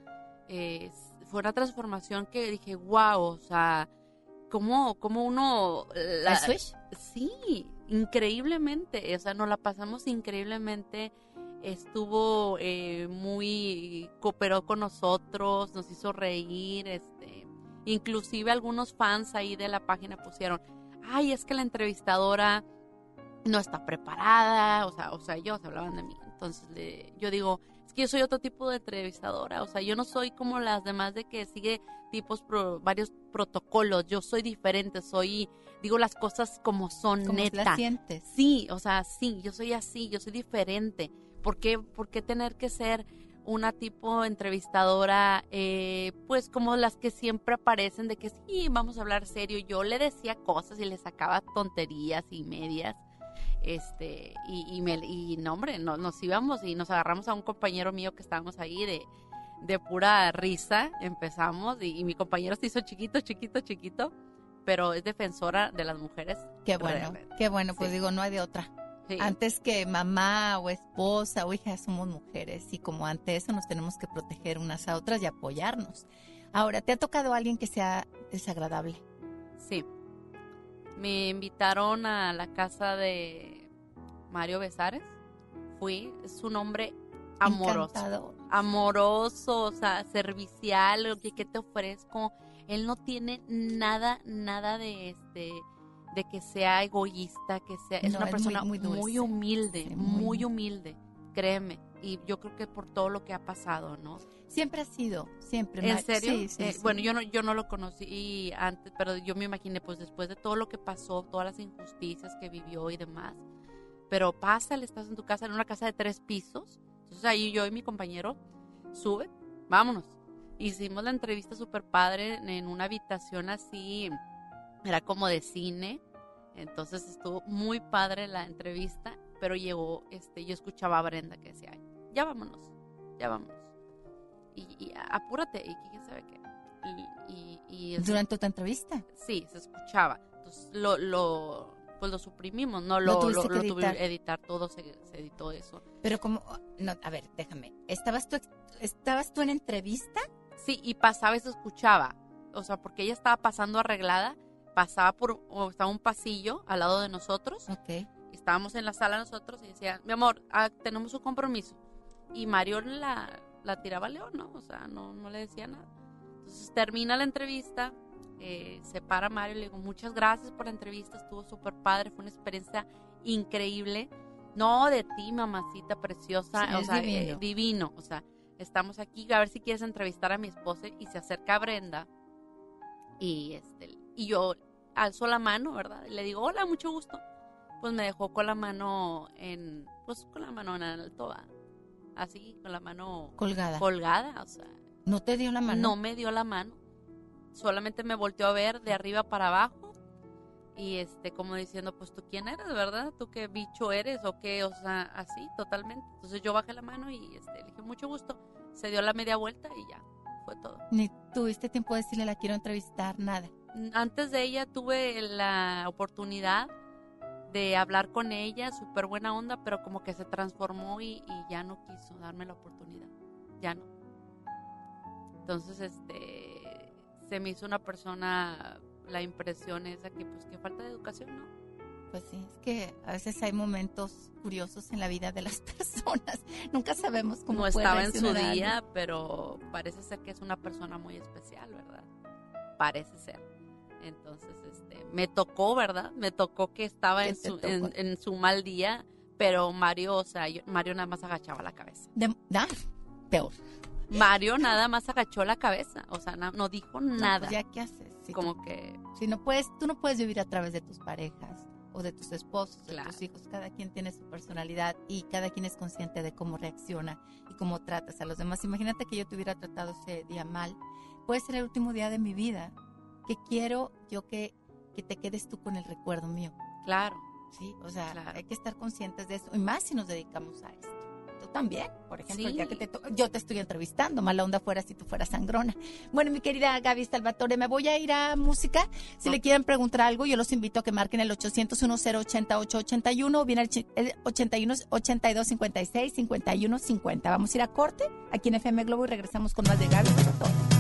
eh, fue una transformación que dije, wow, o sea, cómo, cómo uno... La, ¿El switch? Sí, increíblemente, o sea, nos la pasamos increíblemente. Estuvo eh, muy, cooperó con nosotros, nos hizo reír, este, inclusive algunos fans ahí de la página pusieron, ay, es que la entrevistadora no está preparada, o sea, o sea, ellos hablaban de mí. Entonces le- yo digo, es que yo soy otro tipo de entrevistadora, o sea, yo no soy como las demás de que sigue tipos, pro- varios protocolos, yo soy diferente, soy, digo las cosas como son, Como neta. las sientes. Sí, o sea, sí, yo soy así, yo soy diferente. ¿Por qué, por qué tener que ser una tipo entrevistadora, eh, pues como las que siempre aparecen de que sí, vamos a hablar serio? Yo le decía cosas y le sacaba tonterías y medias. Este, y, y, me, y no, hombre, no, nos íbamos y nos agarramos a un compañero mío que estábamos ahí de, de pura risa. Empezamos y, y mi compañero se hizo chiquito, chiquito, chiquito, pero es defensora de las mujeres. Qué bueno, realmente. qué bueno, pues Sí. digo, no hay de otra. Sí. Antes que mamá o esposa o hija somos mujeres y como ante eso nos tenemos que proteger unas a otras y apoyarnos. Ahora, ¿te ha tocado alguien que sea desagradable? Sí. Me invitaron a la casa de Mario Besares. Fui, es un hombre amoroso. Encantador. Amoroso, o sea, servicial, lo que, que te ofrezco. Él no tiene nada, nada de este de que sea egoísta, que sea es No, una es persona muy muy, humilde, Sí, muy- muy humilde, créeme. Y yo creo que por todo lo que ha pasado, ¿no? Siempre ha sido, siempre. ¿En serio? Sí, sí, Eh, sí. Bueno, yo no, yo no lo conocí antes, pero yo me imaginé, pues después de todo lo que pasó, todas las injusticias que vivió y demás. Pero pásale, estás en tu casa, en una casa de tres pisos. Entonces ahí yo y mi compañero sube, vámonos. Hicimos la entrevista súper padre en- una habitación así, era como de cine. Entonces estuvo muy padre la entrevista, pero llegó, este, yo escuchaba a Brenda que decía, "Ay, ya vámonos, ya vámonos. Y, y apúrate, y quién sabe qué. Y, y, eso- Durante tu entrevista. Sí, se escuchaba. Entonces lo, lo, pues lo suprimimos, no Lo lo, lo, que lo editar. que editar todo, se, se editó eso. Pero como, no, a ver, déjame. ¿Estabas tú, estabas tú en entrevista? Sí, y pasaba y se escuchaba. O sea, porque ella estaba pasando arreglada, pasaba por, o estaba un pasillo al lado de nosotros. Ok. Estábamos en la sala nosotros y decía, mi amor, ah, tenemos un compromiso. Y Mario la, la tiraba a León, ¿no? O sea, no, no le decía nada. Entonces termina la entrevista, eh, se para Mario y le digo, muchas gracias por la entrevista, estuvo súper padre, fue una experiencia increíble. No de ti, mamacita preciosa, Sí, o sea, divino. eh, divino. O sea, estamos aquí, a ver si quieres entrevistar a mi esposa y se acerca Brenda y este y yo alzo la mano, ¿verdad? Y le digo, hola, mucho gusto. Pues me dejó con la mano en, pues con la mano en alto, ¿va? Así, con la mano Colgada. colgada, o sea, ¿No te dio la mano? no me dio la mano. Solamente me volteó a ver de arriba para abajo y este como diciendo, pues tú quién eres, ¿verdad? ¿Tú qué bicho eres o qué? O sea, así totalmente. Entonces yo bajé la mano y este le dije, "Mucho gusto." Se dio la media vuelta y ya, fue todo. Ni tuviste tiempo de decirle la quiero entrevistar, nada. Antes de ella tuve la oportunidad de hablar con ella, súper buena onda, pero como que se transformó y, y ya no quiso darme la oportunidad. Ya no. Entonces, este, se me hizo una persona, la impresión esa que pues que falta de educación, ¿no? Pues sí, es que a veces hay momentos curiosos en la vida de las personas. Nunca sabemos cómo puede estaba en su ¿no? día, pero parece ser que es una persona muy especial, ¿verdad? Parece ser. Entonces, este, me tocó, ¿verdad? Me tocó que estaba ¿Qué en su, en, en su mal día, pero Mario, o sea, yo- Mario nada más agachaba la cabeza. De, ah, peor. Mario nada más agachó la cabeza, o sea, no dijo No, nada. pues ya, ¿qué haces? Si Como tú- que si no puedes, tú no puedes vivir a través de tus parejas o de tus esposos, de tus hijos. Cada quien tiene su personalidad y cada quien es consciente de cómo reacciona y cómo tratas a los demás. Imagínate que yo te hubiera tratado ese día mal. Puede ser el último día de mi vida. Que quiero yo que, que te quedes tú con el recuerdo mío. Claro. Sí, o sea, hay que estar conscientes de eso. Y más si nos dedicamos a esto. Tú también, por ejemplo, el día que te to- yo te estoy entrevistando, mala onda fuera si tú fueras sangrona. Bueno, mi querida Gaby Salvatore, me voy a ir a música. Si le quieren preguntar algo, yo los invito a que marquen el 800 1080 881 o bien el 81 82 56 51 50. Vamos a ir a corte aquí en FM Globo y regresamos con más de Gaby Salvatore.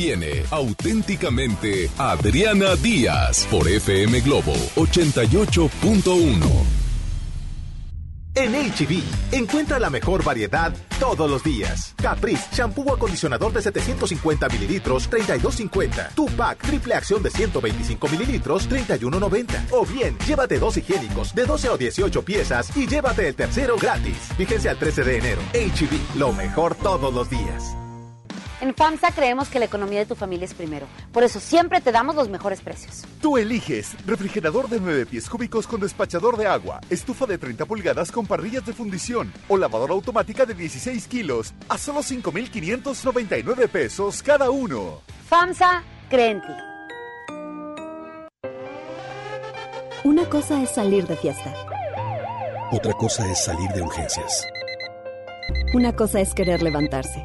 Ya viene auténticamente Adriana Díaz por FM Globo 88.1. En HB, encuentra la mejor variedad todos los días. Caprice, shampoo acondicionador de 750 mililitros, 32.50. Tupac, triple acción de 125 mililitros, 31.90. O bien, llévate dos higiénicos de 12 o 18 piezas y llévate el tercero gratis. Fíjense al 13 de enero. HB, lo mejor todos los días. En FAMSA creemos que la economía de tu familia es primero. Por eso siempre te damos los mejores precios. Tú eliges refrigerador de 9 pies cúbicos con despachador de agua, estufa de 30 pulgadas con parrillas de fundición o lavadora automática de 16 kilos a solo 5,599 pesos cada uno. FAMSA cree en ti. Una cosa es salir de fiesta. Otra cosa es salir de urgencias. Una cosa es querer levantarse.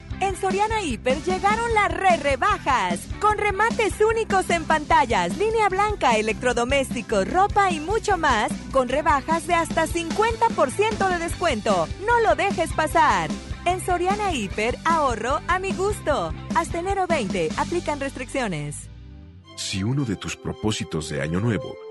Soriana Hiper llegaron las re rebajas, con remates únicos en pantallas, línea blanca, electrodomésticos, ropa y mucho más, con rebajas de hasta 50% de descuento. No lo dejes pasar. En Soriana Hiper, ahorro a mi gusto. Hasta enero 20, aplican restricciones. Si uno de tus propósitos de Año Nuevo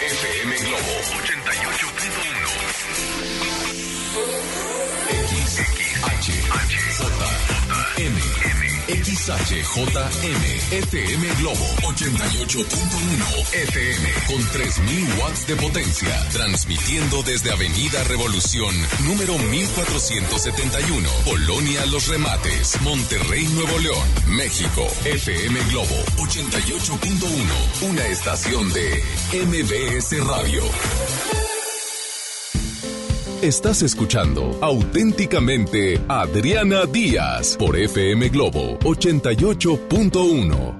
FM Globo. FM Globo. FM Globo 88.1. XHHM. XHJM. FM Globo 88.1 FM con 3000 watts de potencia, transmitiendo desde Avenida Revolución, número 1471, Colonia Los Remates, Monterrey, Nuevo León, México. FM Globo 88.1, una estación de MBS Radio. Estás escuchando auténticamente Adriana Díaz por FM Globo 88.1.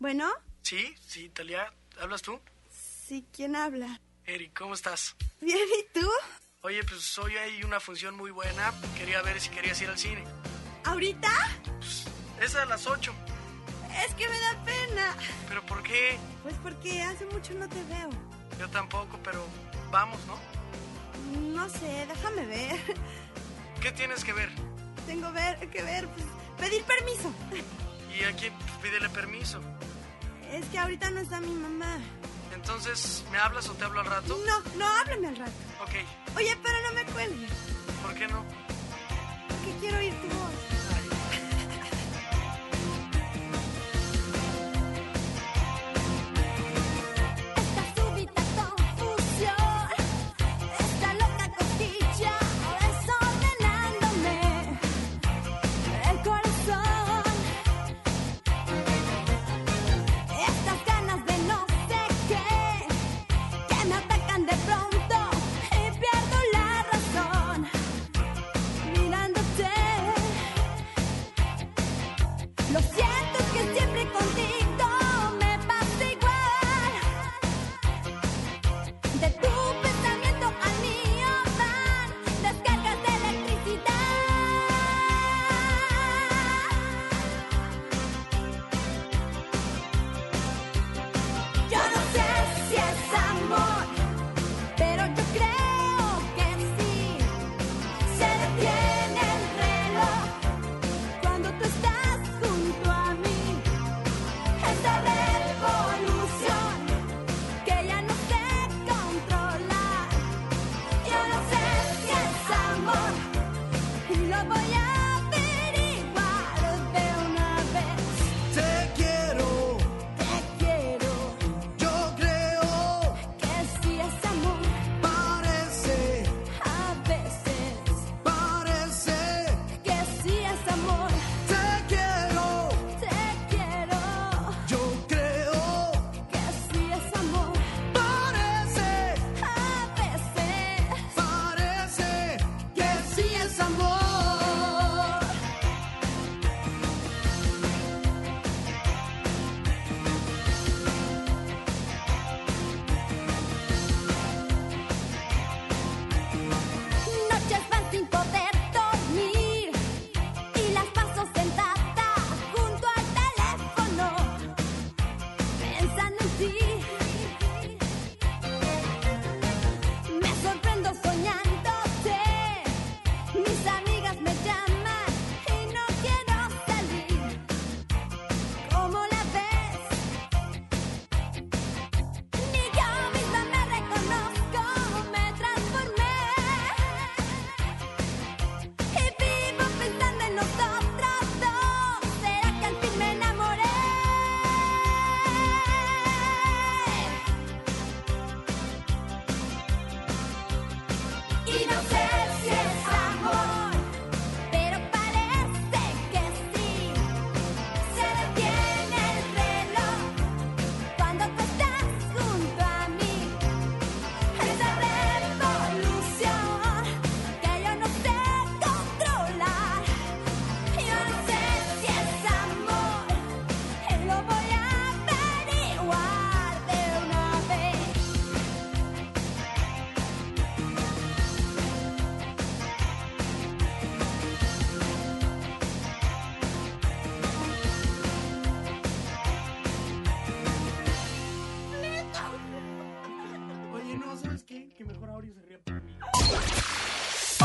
Bueno, Sí, sí, Talia, ¿hablas tú? sí, ¿quién habla? Eric, ¿cómo estás? Bien, ¿y tú? Oye, pues hoy hay una función muy buena. Quería ver si querías ir al cine. ¿Ahorita? Es a las 8. Es que me da pena. ¿Pero por qué? Pues porque hace mucho no te veo. Yo tampoco, pero vamos, ¿no? No sé, déjame ver. ¿Qué tienes que ver? Tengo ver, que ver, pues, pedir permiso. Y aquí pues, pídele permiso. Es que ahorita no está mi mamá. Entonces, ¿me hablas o te hablo al rato? No, no, háblame al rato. Ok, Oye, pero no me cuelgues, ¿por qué no? porque quiero oír tu voz.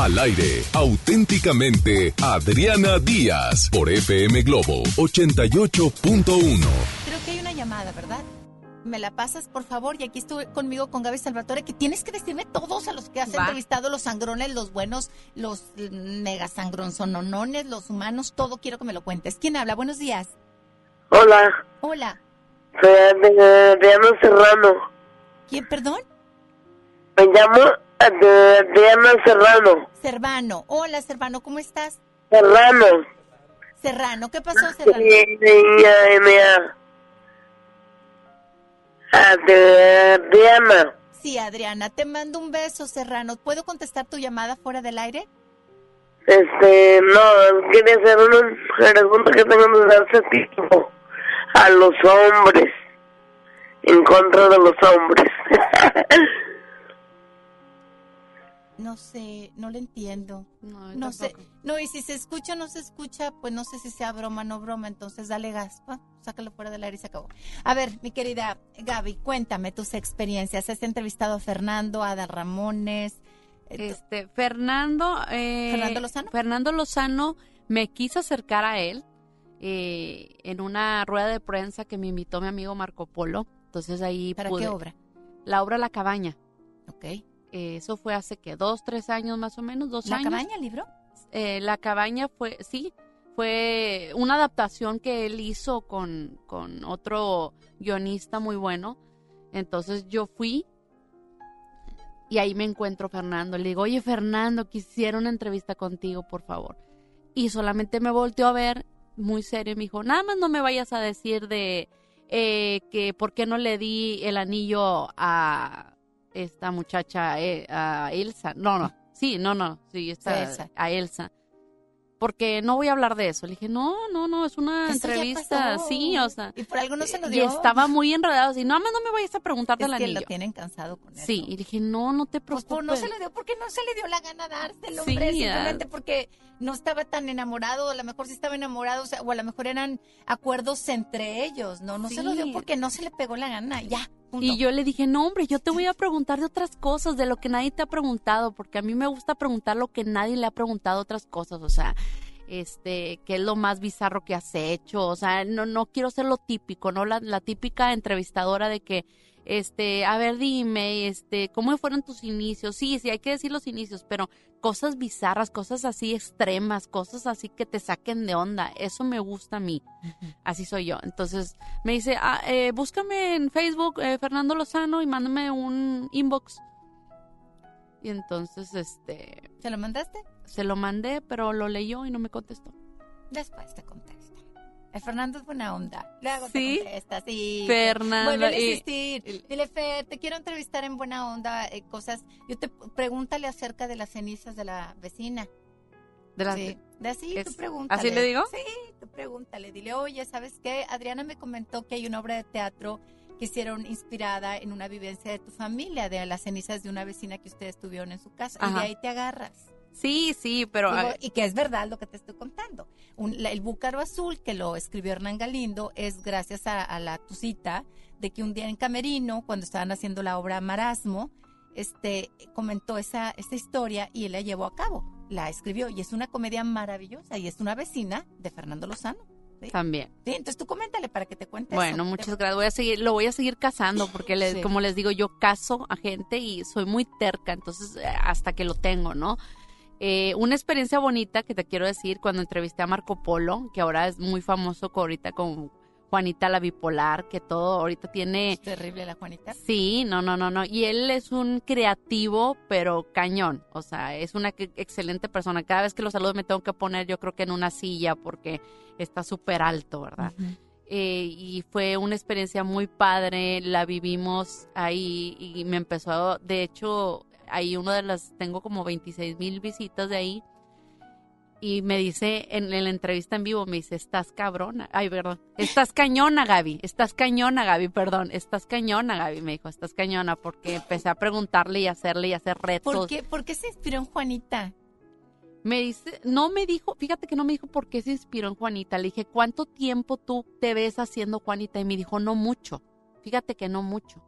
Al aire, auténticamente, Adriana Díaz, por FM Globo 88.1. Creo que hay una llamada, ¿verdad? Me la pasas, por favor, y aquí estuve conmigo con Gaby Salvatore, que tienes que decirme todos a los que has Va. entrevistado, los sangrones, los buenos, los mega sangronzononones, los humanos, todo quiero que me lo cuentes. ¿Quién habla? Buenos días. Hola, Hola. soy Adi- Adriana Serrano. ¿Quién, perdón? Me llamo Adi- Adriana Serrano. Servano. Hola, Servano, ¿cómo estás? Serrano. Serrano, ¿qué pasó, Serrano? Adriana. Sí, Adriana, te mando un beso, Serrano. ¿Puedo contestar tu llamada fuera del aire? Este, no, quería hacer una pregunta que tengo desde hace tiempo. A los hombres. En contra de los hombres. No sé, no le entiendo. No, No sé. No, y si se escucha o no se escucha, pues no sé si sea broma o no broma, entonces dale gas, pa, sácalo fuera del aire y se acabó. A ver, mi querida Gaby, cuéntame tus experiencias. ¿Has entrevistado a Fernando, a Ada Ramones? Eh, Este, Fernando. eh, ¿Fernando Lozano? Fernando Lozano me quiso acercar a él eh, en una rueda de prensa que me invitó mi amigo Marco Polo. Entonces ahí. ¿Para pude- qué obra? La obra La Cabaña. Ok. Eh, eso fue hace que dos, tres años más o menos, dos ¿La años. cabaña, el libro? Eh, la cabaña fue, sí, fue una adaptación que él hizo con, con otro guionista muy bueno. Entonces yo fui y ahí me encuentro Fernando. Le digo, oye Fernando, quisiera una entrevista contigo, por favor. Y solamente me volteó a ver muy serio y me dijo, nada más no me vayas a decir de eh, que por qué no le di el anillo a esta muchacha, eh, a Elsa. No, no, sí, no, no, sí, esta, Sí, Elsa. a Elsa. Porque no voy a hablar de eso. Le dije, no, no, no, es una entrevista, sí, o sea. Y por algo no se lo Y dio. estaba muy enredado, así, nada más no me vayas a preguntar Es del que anillo. lo tienen cansado con eso. Sí, y dije, no, no te preocupes. pues, no se le dio porque no se le dio la gana dárselo, Sí, hombre, simplemente porque no estaba tan enamorado, a lo mejor sí estaba enamorado, o, sea, o a lo mejor eran acuerdos entre ellos, no, no se lo dio Sí. porque no se le pegó la gana, ya. Y yo le dije, no, hombre, yo te voy a preguntar de otras cosas, de lo que nadie te ha preguntado, porque a mí me gusta preguntar lo que nadie le ha preguntado otras cosas, o sea, este, qué es lo más bizarro que has hecho, o sea, no, no quiero ser lo típico, ¿no? La, la típica entrevistadora de que, este, a ver, dime, este, ¿cómo fueron tus inicios? Sí, sí, hay que decir los inicios, pero cosas bizarras, cosas así extremas, cosas así que te saquen de onda, eso me gusta a mí. Así soy yo. Entonces me dice, ah, eh, búscame en Facebook eh, Fernando Lozano y mándame un inbox. Y entonces, este... ¿Se lo mandaste? Se lo mandé, pero lo leyó y no me contestó. Después te contesta. El Fernando es buena onda. Luego ¿Sí? te contesta, sí. Fernando, Vuelve a y- insistir. Dile, Fer, te quiero entrevistar en buena onda, eh, cosas. Yo te pregúntale acerca de las cenizas de la vecina. De la- Sí, de así, es- tú pregúntale. ¿así le digo? Sí, tú pregúntale. Dile, oye, ¿sabes qué? Adriana me comentó que hay una obra de teatro que hicieron inspirada en una vivencia de tu familia, de las cenizas de una vecina que ustedes tuvieron en su casa. Y Ajá. de ahí te agarras. Sí, sí, pero... Digo, ah, y que es verdad lo que te estoy contando. Un- la- el Búcaro Azul, que lo escribió Hernán Galindo, es gracias a, a la tucita de que un día en Camerino, cuando estaban haciendo la obra Marasmo, este, comentó esa, esa historia y él la llevó a cabo. La escribió y es una comedia maravillosa y es una vecina de Fernando Lozano. ¿sí? También. Sí, entonces tú coméntale para que te cuente Bueno, eso. muchas gracias. Voy a seguir, lo voy a seguir casando porque, les- Sí. como les digo, yo caso a gente y soy muy terca, entonces eh, hasta que lo tengo, ¿no? Eh, una experiencia bonita que te quiero decir cuando entrevisté a Marco Polo, que ahora es muy famoso ahorita con Juanita la bipolar, que todo ahorita tiene... Es terrible la Juanita. Sí, no, no, no, no. Y él es un creativo, pero cañón. O sea, es una excelente persona. Cada vez que lo saludo me tengo que poner, yo creo que en una silla, porque está súper alto, ¿verdad? Eh, y fue una experiencia muy padre, la vivimos ahí y me empezó, de hecho, ahí uno de las, tengo como 26 mil visitas de ahí y me dice en, en la entrevista en vivo, me dice, estás cabrona, ay, perdón, estás cañona, Gaby, estás cañona, Gaby, perdón, estás cañona, Gaby, me dijo, estás cañona, porque empecé a preguntarle y hacerle y hacer retos. ¿Por qué, ¿Por qué se inspiró en Juanita? Me dice, no me dijo, fíjate que no me dijo por qué se inspiró en Juanita. Le dije, ¿cuánto tiempo tú te ves haciendo Juanita? Y me dijo, no mucho. Fíjate que no mucho.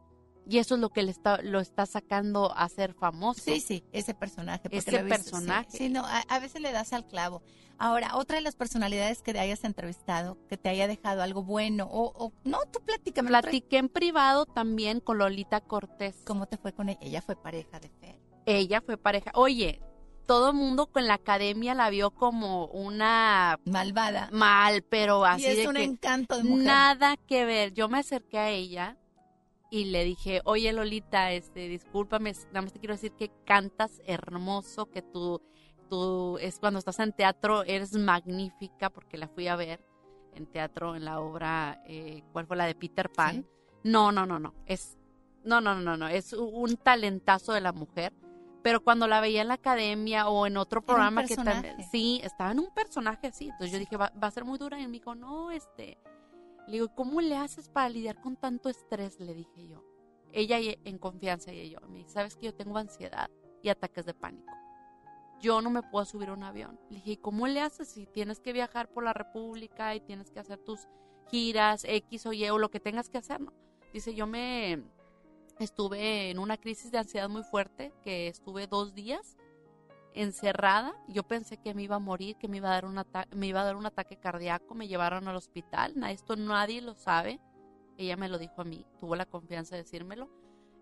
Y eso es lo que le está, lo está sacando a ser famoso. Sí, sí, ese personaje. Ese lo he visto, personaje. Sí, sí, no, a, a veces le das al clavo. Ahora, otra de las personalidades que te hayas entrevistado, que te haya dejado algo bueno, o, o no, tú platícame. Platiqué en privado también con Lolita Cortés. ¿Cómo te fue con ella? Ella fue pareja de Fer. Ella fue pareja. Oye, todo el mundo con la academia la vio como una malvada. Mal, pero así y es de un que encanto de mujer. nada que ver. Yo me acerqué a ella y le dije, oye Lolita, este, discúlpame, nada más te quiero decir que cantas hermoso, que tú, tú es cuando estás en teatro eres magnífica porque la fui a ver en teatro en la obra, eh, ¿cuál fue la de Peter Pan? No, no, no, no, es, no, no, no, no, es un talentazo de la mujer. Pero cuando la veía en la academia o en otro programa que también, sí, estaba en un personaje así. Entonces yo dije, va, va a ser muy dura. Y me dijo, no, este, le digo, ¿cómo le haces para lidiar con tanto estrés? Le dije yo. Ella y- en confianza y yo. Me dice, ¿sabes que yo tengo ansiedad y ataques de pánico? Yo no me puedo subir a un avión. Le dije, ¿y cómo le haces si tienes que viajar por la República y tienes que hacer tus giras X o Y o lo que tengas que hacer? No. Dice, yo me estuve en una crisis de ansiedad muy fuerte, que estuve dos días encerrada. Yo pensé que me iba a morir, que me iba a dar un, ata- me iba a dar un ataque cardíaco. Me llevaron al hospital. Esto nadie lo sabe. Ella me lo dijo a mí, tuvo la confianza de decírmelo.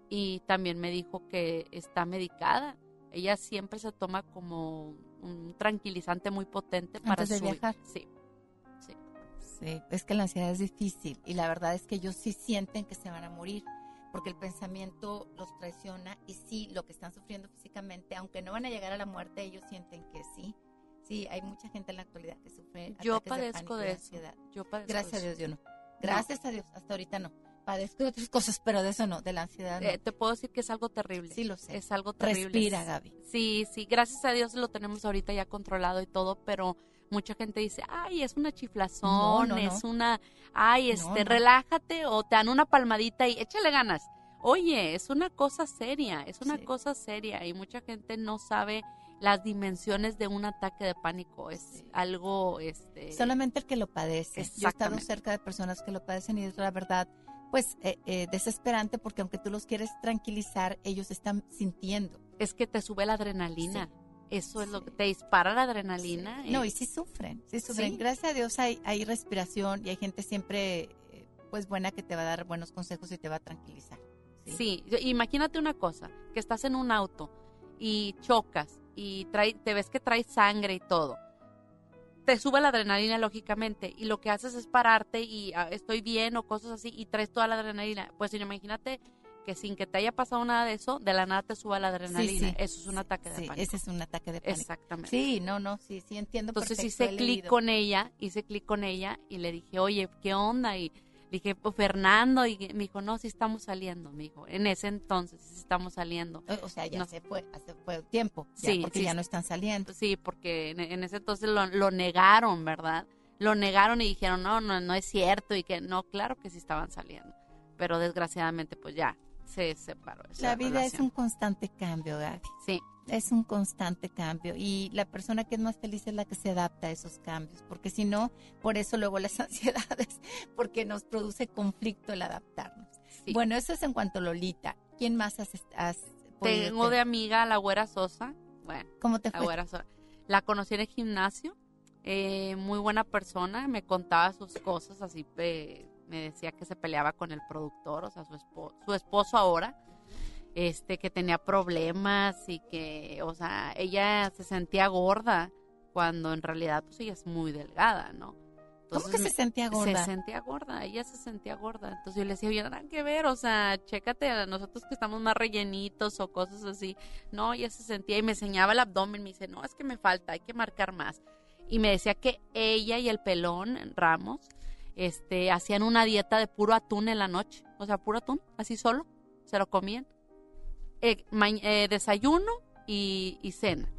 Y también me dijo que está medicada. Ella siempre se toma como un tranquilizante muy potente para Antes de su- viajar. Sí. Sí. Sí, es que la ansiedad es difícil y la verdad es que ellos sí sienten que se van a morir porque el pensamiento los traiciona y sí, lo que están sufriendo físicamente, aunque no van a llegar a la muerte, ellos sienten que sí. Sí, hay mucha gente en la actualidad que sufre Yo padezco pánico de eso. ansiedad. Yo padezco Gracias a. Dios yo no. Gracias a Dios, hasta ahorita no. Padezco de otras cosas, pero de eso no, de la ansiedad no. Eh, te puedo decir que es algo terrible. Sí, lo sé. Es algo terrible. Respira, Es- Gaby. Sí, sí, gracias a Dios lo tenemos ahorita ya controlado y todo, pero mucha gente dice, ay, es una chiflazón, No, no, no. es una, ay, este, relájate o te dan una palmadita y échale ganas. Oye, es una cosa seria, es una cosa seria y mucha gente no sabe las dimensiones de un ataque de pánico. Es algo, este... Solamente el que lo padece. Yo he estado cerca de personas que lo padecen y es la verdad, pues, eh, eh, desesperante porque aunque tú los quieres tranquilizar, ellos están sintiendo. Es que te sube la adrenalina. Eso es lo que te dispara la adrenalina. No, y sí sufren, sí sufren. Sí. Gracias a Dios hay, hay respiración y hay gente siempre, eh, pues, buena que te va a dar buenos consejos y te va a tranquilizar. Sí, imagínate una cosa, que estás en un auto y chocas y trae, te ves que traes sangre y todo. Te sube la adrenalina lógicamente y lo que haces es pararte y ah, estoy bien o cosas así y traes toda la adrenalina. Pues imagínate que sin que te haya pasado nada de eso, de la nada te suba la adrenalina. sí. Eso es un ataque de Sí, pánico. ese es un ataque de pánico. Exactamente. Sí, no, no, sí, sí entiendo Entonces hice clic con ella, hice clic con ella y le dije, oye, ¿qué onda? Y le dije, pues Fernando, y me dijo, no, sí estamos saliendo, me dijo, en ese entonces sí estamos saliendo. O- O sea, ya No- se fue, hace fue tiempo, ya, Sí, porque sí, ya no están saliendo. Sí, porque en, en ese entonces lo, lo negaron, ¿verdad? Lo negaron y dijeron, no, no, no es cierto y que no, claro que sí estaban saliendo. Pero desgraciadamente, pues ya se separó. La vida es un constante cambio, Gaby. Sí. Es un constante cambio y la persona que es más feliz es la que se adapta a esos cambios, porque si no, por eso luego las ansiedades, porque nos produce conflicto el adaptarnos. Bueno, eso es en cuanto a Lolita. ¿Quién más has, has Tengo tener? de amiga a la güera Sosa. Bueno, ¿Cómo te la fue? güera Sosa. La conocí en el gimnasio. eh, muy buena persona. Me contaba sus cosas así. eh, me decía que se peleaba con el productor, o sea, su, espo- su esposo ahora. Este, que tenía problemas y que, o sea, ella se sentía gorda cuando en realidad, pues ella es muy delgada, ¿no? Entonces que se sentía gorda? Se sentía gorda, ella se sentía gorda. Entonces yo le decía, oye, nada que ver, o sea, chécate a nosotros que estamos más rellenitos o cosas así. No, ella se sentía y me enseñaba el abdomen, me dice, no, es que me falta, hay que marcar más. Y me decía que ella y el pelón, Ramos, este, hacían una dieta de puro atún en la noche. O sea, puro atún, así solo, se lo comían. Eh, eh, desayuno y, y cena.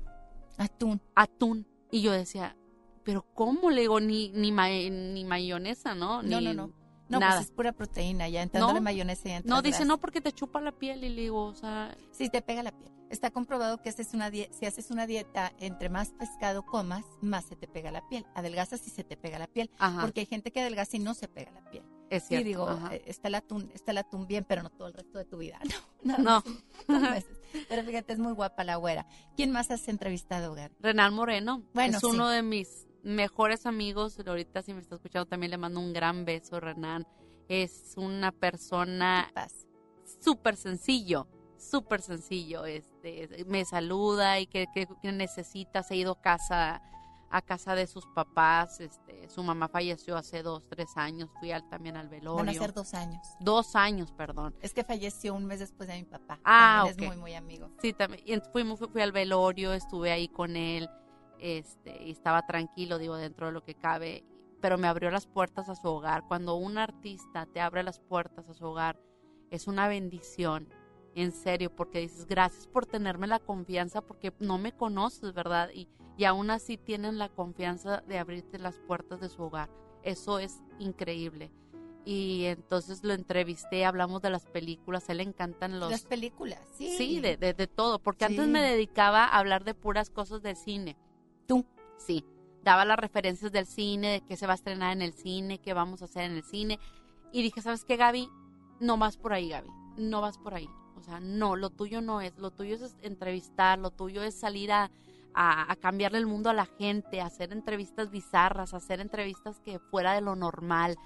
Atún. Atún. Y yo decía, pero ¿cómo? Le digo, ni, ni, ma- ni mayonesa, ¿no? No, Ni no, no. No, nada. pues es pura proteína, ya entrándole No. mayonesa y No, dice, no, porque te chupa la piel. Y le digo, o sea, Sí, te pega la piel. Está comprobado que haces una si haces una dieta, entre más pescado comas, más se te pega la piel. Adelgazas y se te pega la piel. Ajá. Porque hay gente que adelgaza y no se pega la piel. Es cierto, digo, ajá. eh, está el atún, está el atún bien, pero no todo el resto de tu vida. No, No. meses. Pero fíjate, es muy guapa la güera. ¿Quién más has entrevistado, Gaby? Renal Moreno Bueno, es sí. uno de mis mejores amigos. Ahorita si me está escuchando también le mando un gran beso, Renan. Es una persona súper sencillo, súper sencillo. Este, me saluda y que, que, que necesita. Se ha ido a casa, a casa de sus papás. Este, su mamá falleció hace dos, tres años. Fui al, también al velorio. Van a ser dos años. Dos años, perdón. Es que falleció un mes después de mi papá. Ah, También ok. Es muy, muy amigo. Sí, también. Y fui, fui al velorio, estuve ahí con él, este, y estaba tranquilo, digo, dentro de lo que cabe, pero me abrió las puertas a su hogar. Cuando un artista te abre las puertas a su hogar, es una bendición, en serio, porque dices, gracias por tenerme la confianza, porque no me conoces, ¿verdad? Y, y aún así tienen la confianza de abrirte las puertas de su hogar. Eso es increíble. Y entonces lo entrevisté, hablamos de las películas, a él le encantan los... Las películas, sí. Sí, de, de, de todo, porque antes me dedicaba a hablar de puras cosas del cine. ¿Tú? Sí, daba las referencias del cine, de qué se va a estrenar en el cine, qué vamos a hacer en el cine. Y dije, ¿sabes qué, Gaby? No vas por ahí, Gaby, no vas por ahí. O sea, no, lo tuyo no es, lo tuyo es entrevistar, lo tuyo es salir a, a, a cambiarle el mundo a la gente, hacer entrevistas bizarras, hacer entrevistas que fuera de lo normal.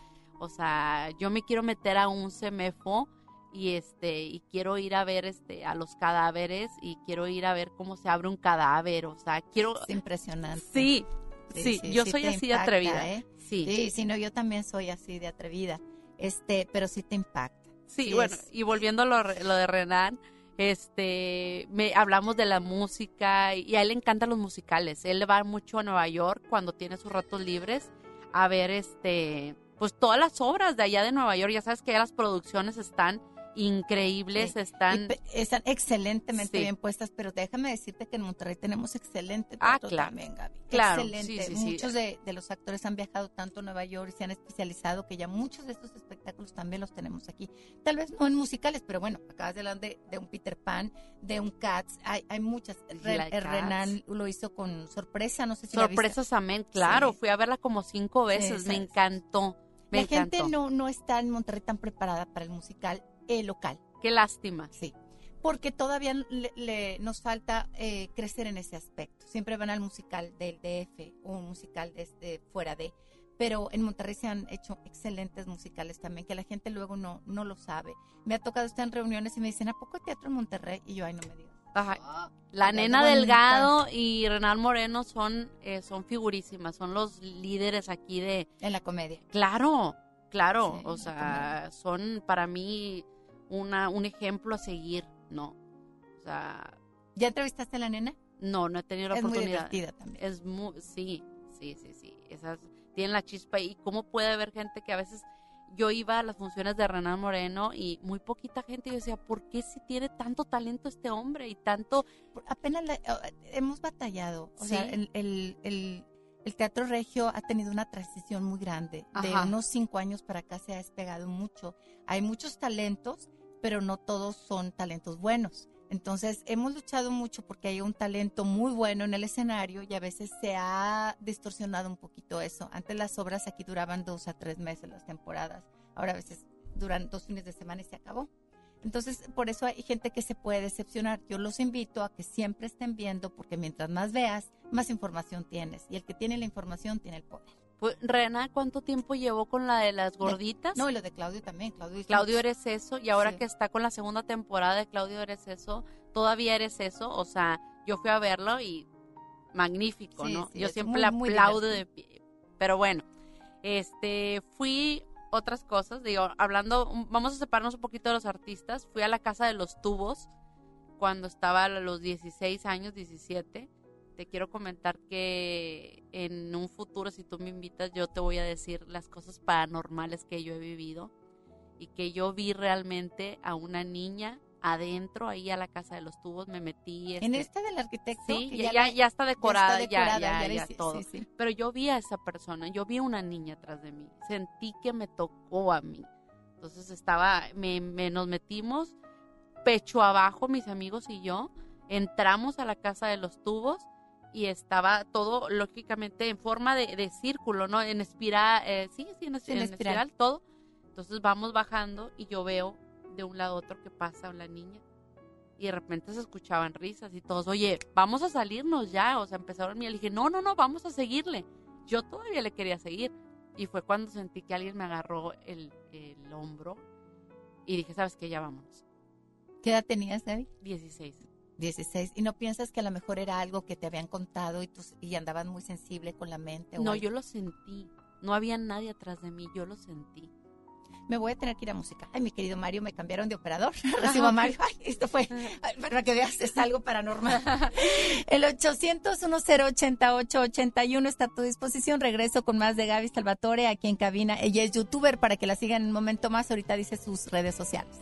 O sea, yo me quiero meter a un CEMEFO y este y quiero ir a ver este a los cadáveres y quiero ir a ver cómo se abre un cadáver, o sea, quiero Es impresionante. Sí, sí, yo soy así de atrevida. ¿eh? Sí. Sí, sí, no, yo también soy así de atrevida. Este, pero sí te impacta. Sí, bueno, es- y volviendo a lo, lo de Renan, este, me hablamos de la música y a él le encantan los musicales. Él va mucho a Nueva York cuando tiene sus ratos libres a ver este, pues todas las obras de allá de Nueva York. Ya sabes que ya las producciones están increíbles, Sí. están Y están excelentemente Sí. bien puestas, pero déjame decirte que en Monterrey tenemos excelente Ah, claro. también, Gaby. Claro, Excelente. sí. Muchos de, de los actores han viajado tanto a Nueva York y se han especializado que ya muchos de estos espectáculos también los tenemos aquí. Tal vez no en musicales, pero bueno, acabas de hablar de, de un Peter Pan, de un Cats, hay, hay muchas. Re- Cats. Renan lo hizo con sorpresa, no sé si la sorpresas amén, claro, fui a verla como cinco veces, me encantó, me La encantó. gente no, no está en Monterrey tan preparada para el musical eh, local. Qué lástima. Sí. Porque todavía le, le- nos falta eh, crecer en ese aspecto. Siempre van al musical del DF o un musical desde fuera de. Pero en Monterrey se han hecho excelentes musicales también, que la gente luego no, no lo sabe. Me ha tocado estar en reuniones y me dicen, ¿a poco teatro en Monterrey? Y yo, ay, no me digas. Ajá. La Qué nena bonita. Delgado y Renal Moreno son, eh, son figurísimas, son los líderes aquí de... En la comedia. Claro, claro, Sí, o la sea, son para mí una, un ejemplo a seguir, ¿no? O sea, ¿Ya entrevistaste a la nena? no, no he tenido la Es muy oportunidad. divertida también. Es muy, sí, sí, sí, sí, esas tienen la chispa y cómo puede haber gente que a veces yo iba a las funciones de Renan Moreno y muy poquita gente yo decía, ¿por qué si tiene tanto talento este hombre y tanto Apenas la- hemos batallado. O sea, Sí. el, el- el- el teatro regio ha tenido una transición muy grande. De unos cinco años para acá se ha despegado mucho. Hay muchos talentos, pero no todos son talentos buenos. Entonces, hemos luchado mucho porque hay un talento muy bueno en el escenario y a veces se ha distorsionado un poquito eso. Antes las obras aquí duraban dos a tres meses las temporadas. Ahora a veces duran dos fines de semana y se acabó. Entonces, por eso hay gente que se puede decepcionar. Yo los invito a que siempre estén viendo porque mientras más veas, más información tienes. Y el que tiene la información tiene el poder. Pues, Rena, ¿cuánto tiempo llevó con la de las gorditas? No, y lo de Claudio también. Claudio, Claudio eres eso y ahora Sí. que está con la segunda temporada de Claudio eres eso, todavía eres eso, o sea, yo fui a verlo y magnífico, Sí, ¿no? sí, yo siempre muy, le muy aplaudo de pie, pero bueno, Este, fui otras cosas, digo, hablando, vamos a separarnos un poquito de los artistas. Fui a la Casa de los Tubos cuando estaba a los 16 años, 17. Te quiero comentar que en un futuro, si tú me invitas, yo te voy a decir las cosas paranormales que yo he vivido y que yo vi realmente a una niña adentro ahí a la casa de los tubos me metí En este, esta del arquitecto. Sí, que ya, ya, ya está decorada, ya, decorada, ya, ya ya, eres- todo. sí, sí. Pero yo vi a esa persona, yo vi a una niña atrás de mí, sentí que me tocó a mí. Entonces estaba, me, me- nos metimos pecho abajo, mis amigos y yo, entramos a la casa de los tubos y estaba todo, lógicamente, en forma de, de círculo, ¿no? En espiral, eh, sí, sí, en, en en espiral. espiral, todo. Entonces vamos bajando y yo veo de un lado a otro que pasa la niña y de repente se escuchaban risas y todos, oye, vamos a salirnos ya, o sea, empezaron y le dije, no, no, no, vamos a seguirle. Yo todavía le quería seguir y fue cuando sentí que alguien me agarró el, el hombro y dije, ¿sabes qué? Ya vámonos. ¿Qué edad tenías, David? 16. 16. ¿Y no piensas que a lo mejor era algo que te habían contado y, tú, y andabas muy sensible con la mente? o No, algo? yo lo sentí. No había nadie atrás de mí, yo lo sentí. Me voy a tener que ir a música. Ay, mi querido Mario, me cambiaron de operador. Recibo a Mario. Ay, esto fue ay, para que veas, es algo paranormal. El 800-1088-81 está a tu disposición. Regreso con más de Gaby Salvatore aquí en cabina. Ella es youtuber para que la sigan en un momento más. Ahorita dice sus redes sociales.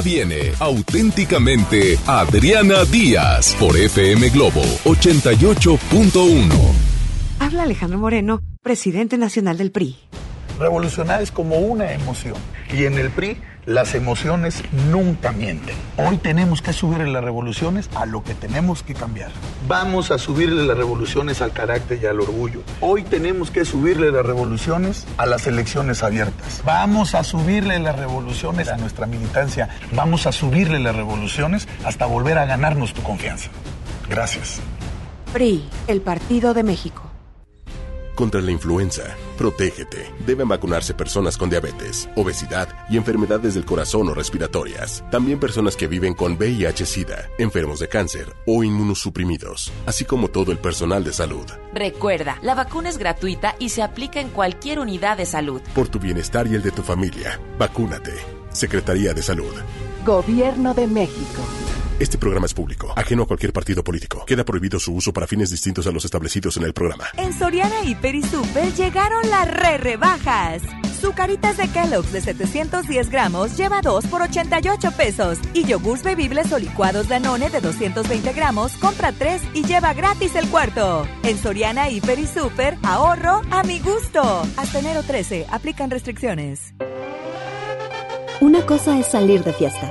Viene auténticamente Adriana Díaz por FM Globo 88.1. Habla Alejandro Moreno, presidente nacional del PRI. Revolucionar es como una emoción. Y en el PRI las emociones nunca mienten. Hoy tenemos que subirle las revoluciones a lo que tenemos que cambiar. Vamos a subirle las revoluciones al carácter y al orgullo. Hoy tenemos que subirle las revoluciones a las elecciones abiertas. Vamos a subirle las revoluciones a nuestra militancia. Vamos a subirle las revoluciones hasta volver a ganarnos tu confianza. Gracias. PRI, el Partido de México. Contra la influenza, protégete. Deben vacunarse personas con diabetes, obesidad y enfermedades del corazón o respiratorias. También personas que viven con VIH-Sida, enfermos de cáncer o inmunosuprimidos, así como todo el personal de salud. Recuerda, la vacuna es gratuita y se aplica en cualquier unidad de salud. Por tu bienestar y el de tu familia, vacúnate. Secretaría de Salud. Gobierno de México. Este programa es público, ajeno a cualquier partido político. Queda prohibido su uso para fines distintos a los establecidos en el programa. En Soriana Hiper y Super llegaron las re rebajas. Zucaritas de Kellogg's de 710 gramos lleva 2 por 88 pesos. Y yogurts bebibles o licuados Danone de 220 gramos compra 3 y lleva gratis el cuarto. En Soriana Hiper y Super, ahorro a mi gusto. Hasta enero 13, aplican restricciones. Una cosa es salir de fiesta.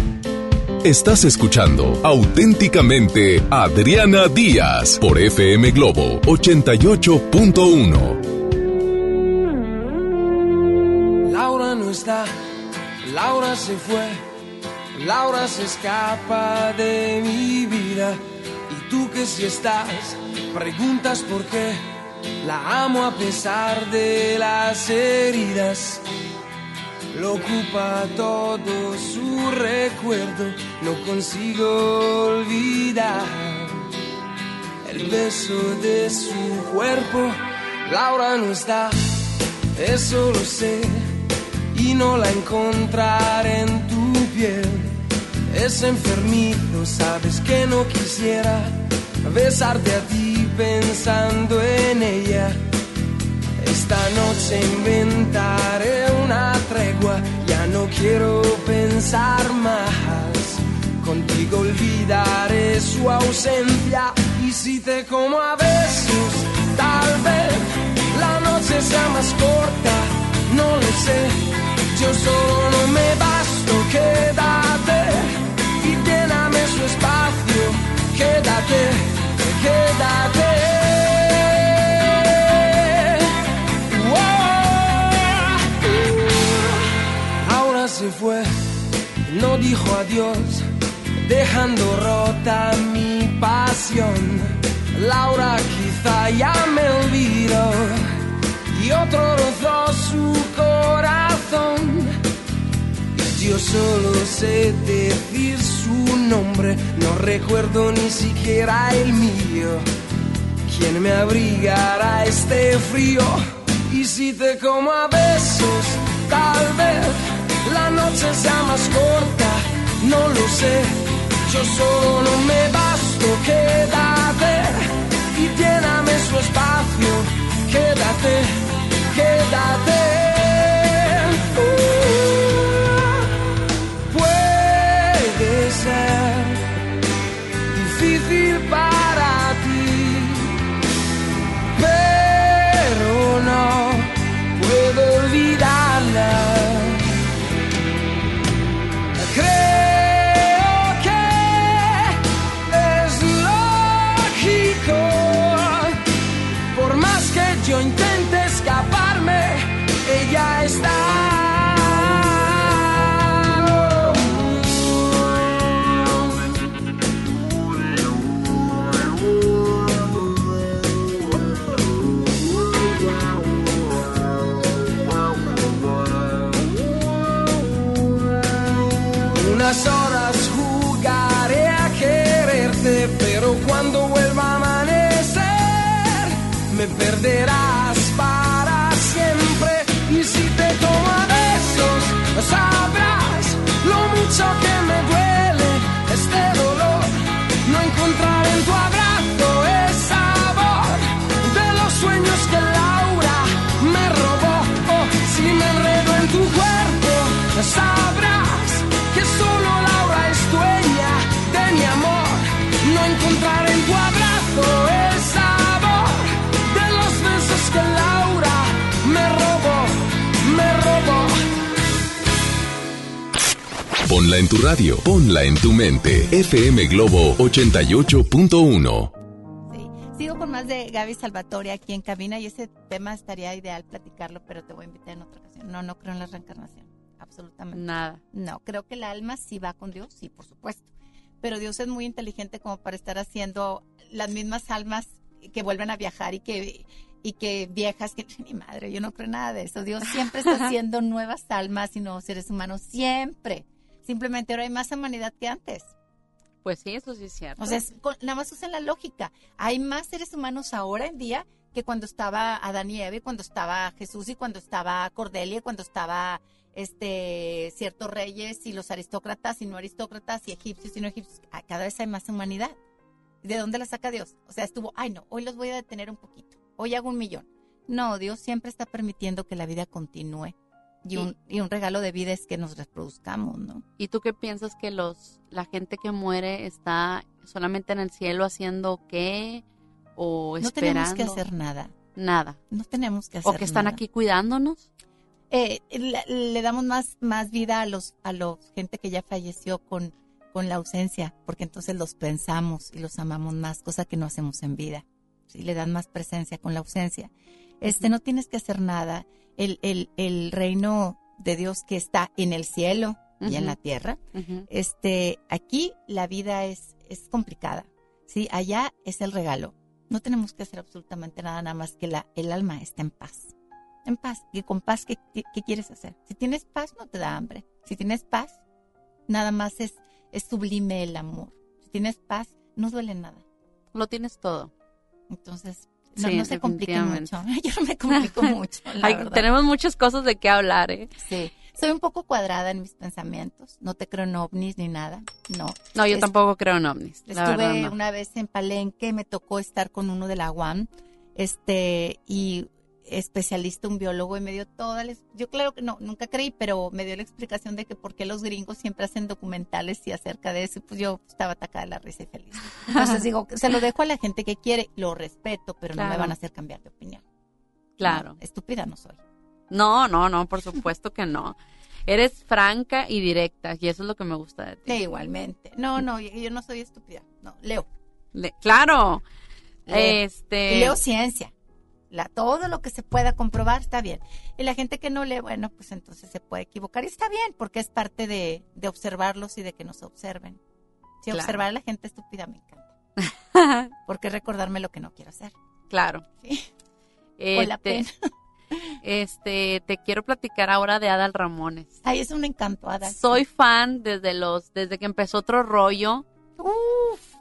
Estás escuchando auténticamente Adriana Díaz por FM Globo 88.1. Laura no está, Laura se fue, Laura se escapa de mi vida. Y tú que si estás, preguntas por qué. La amo a pesar de las heridas. Lo ocupa todo su recuerdo, no consigo olvidar el beso de su cuerpo. Laura no está, eso lo sé, y no la encontraré en tu piel. Es enfermito, sabes que no quisiera besarte a ti pensando en ella. Esta noche inventaré una tregua, ya no quiero pensar más. Contigo olvidaré su ausencia y si te como a besos, tal vez la noche sea más corta, no lo sé. Yo solo no me basto, quédate y lléname su espacio, quédate, quédate. No dijo adiós, dejando rota mi pasión. Laura quizá ya me olvidó y otro rozó su corazón. Yo solo sé decir su nombre, no recuerdo ni siquiera el mío. ¿Quién me abrigará este frío? Y si te como a besos, tal vez la noche sea más corta, no lo sé. Yo solo me basto, quédate y lléname su espacio, quédate, quédate. Ponla en tu radio, ponla en tu mente. FM Globo 88.1. Sigo con más de Gaby Salvatore aquí en cabina y ese tema estaría ideal platicarlo, pero te voy a invitar en otra ocasión. No, no creo en la reencarnación, absolutamente. Nada. No, creo que el alma sí va con Dios, sí, por supuesto. Pero Dios es muy inteligente como para estar haciendo las mismas almas que vuelven a viajar y que y que viejas que mi madre, yo no creo nada de eso. Dios siempre está haciendo nuevas almas y nuevos seres humanos, siempre. Simplemente ahora hay más humanidad que antes. Pues sí, eso sí es cierto. O sea, es con- nada más usen la lógica. Hay más seres humanos ahora en día que cuando estaba Adán y Eva, y cuando estaba Jesús y cuando estaba Cordelia, cuando estaba este ciertos reyes y los aristócratas y no aristócratas y egipcios y no egipcios. Ah, Cada vez hay más humanidad. ¿De dónde la saca Dios? O sea, estuvo, ay no, hoy los voy a detener un poquito. Hoy hago un millón. No, Dios siempre está permitiendo que la vida continúe. Y un, y un regalo de vida es que nos reproduzcamos, ¿no? ¿Y tú qué piensas que los la gente que muere está solamente en el cielo haciendo qué o No esperando? tenemos que hacer nada. Nada. No tenemos que hacer O que están nada. aquí cuidándonos. Eh, le, le damos más, más vida a los a los gente que ya falleció con, con la ausencia, porque entonces los pensamos y los amamos más, cosa que no hacemos en vida. Sí, le dan más presencia con la ausencia. Este, no tienes que hacer nada. El, el, el reino de Dios que está en el cielo y en la tierra, este, aquí la vida es, es complicada. Sí, allá es el regalo. No tenemos que hacer absolutamente nada, nada más que la, el alma esté en paz. En paz. Y con paz, ¿qué, qué, qué quieres hacer? Si tienes paz, no te da hambre. Si tienes paz, nada más es, es sublime el amor. Si tienes paz, no duele nada. Lo tienes todo. Entonces, no, Sí, no se complique definitivamente. mucho. Yo no me complico mucho, la verdad. tenemos muchas cosas de qué hablar, ¿eh? Sí. Soy un poco cuadrada en mis pensamientos. No te creo en ovnis ni nada. No. No, yo Es- tampoco creo en ovnis. La Estuve verdad, no. una vez en Palenque, me tocó estar con uno de la UAM, este, y especialista, un biólogo, y me dio toda la, yo claro que no, nunca creí, pero me dio la explicación de que por qué los gringos siempre hacen documentales y acerca de eso, pues yo estaba atacada de la risa y feliz. Entonces digo, se lo dejo a la gente que quiere, lo respeto, pero no me van a hacer cambiar de opinión. Claro. No, estúpida no soy. No, no, no, por supuesto que no. Eres franca y directa y eso es lo que me gusta de ti. Sí, igualmente. No, no, yo, yo no soy estúpida. No, leo. Le- claro. Leo. Este. Y leo ciencia. La, todo lo que se pueda comprobar está bien. Y la gente que no lee, bueno, pues entonces se puede equivocar. Y está bien, porque es parte de, de observarlos y de que nos observen. Si Claro. observar a la gente estúpida me encanta. porque recordarme lo que no quiero hacer. Claro. Con la Este, pena. este, te quiero platicar ahora de Adal Ramones. Ay, es un encanto, Ada. Soy fan desde los, desde que empezó otro rollo. Uf.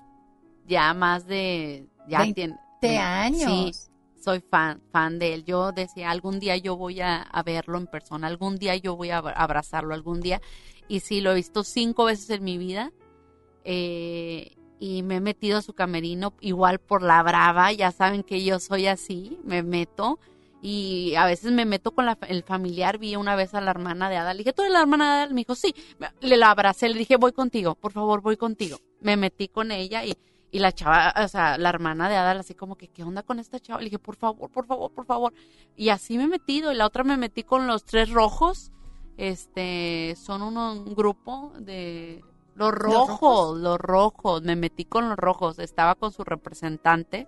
Ya más de, ya Veinte tiene. años. Sí, soy fan, fan de él. Yo decía, algún día yo voy a, verlo en persona, algún día yo voy a abra- abrazarlo, algún día. Y sí, lo he visto cinco veces en mi vida. Eh, y me he metido a su camerino igual por la brava, ya saben que yo soy así, me meto y a veces me meto con el familiar, vi una vez a la hermana de Ada, le dije, ¿tú eres la hermana de Ada? Me dijo, sí, le la abracé, le dije, voy contigo, por favor, voy contigo. Me metí con ella y, y la chava, o sea, la hermana de Ada, así como que, ¿qué onda con esta chava? Le dije, por favor, por favor, por favor. Y así me he metido y la otra me metí con los tres rojos, este, son uno, un grupo de... Los rojos, rojos? los rojos, me metí con los rojos, estaba con su representante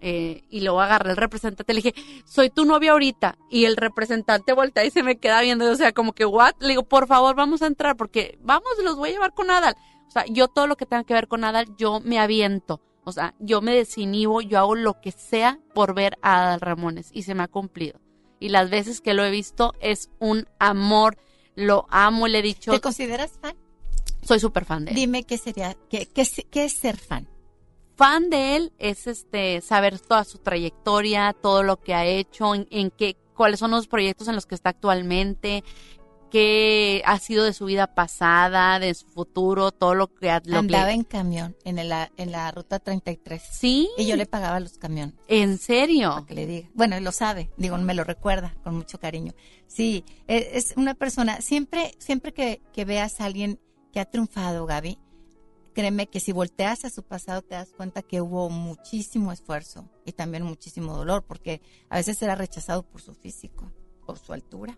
eh, y luego agarré el representante, le dije, soy tu novia ahorita, y el representante voltea y se me queda viendo, o sea, como que, what? Le digo, por favor, vamos a entrar, porque vamos, los voy a llevar con Adal. O sea, yo todo lo que tenga que ver con Adal, yo me aviento. O sea, yo me desinhibo, yo hago lo que sea por ver a Adal Ramones, y se me ha cumplido. Y las veces que lo he visto es un amor, lo amo, le he dicho, ¿Te consideras fan? soy súper fan de él. Dime qué sería, qué, qué, es- qué es ser fan. fan de él es este saber toda su trayectoria, todo lo que ha hecho, en, en qué, cuáles son los proyectos en los que está actualmente, qué ha sido de su vida pasada, de su futuro, todo lo que ha- lo Andaba que- en camión en, el- en la ruta 33. Sí. Y yo le pagaba los camiones. ¿En serio? Para que le diga. Bueno, él lo sabe, digo, me lo recuerda con mucho cariño. Sí, e- es una persona, siempre, siempre que, que veas a alguien que ha triunfado, Gaby, créeme que si volteas a su pasado te das cuenta que hubo muchísimo esfuerzo y también muchísimo dolor, porque a veces era rechazado por su físico, por su altura.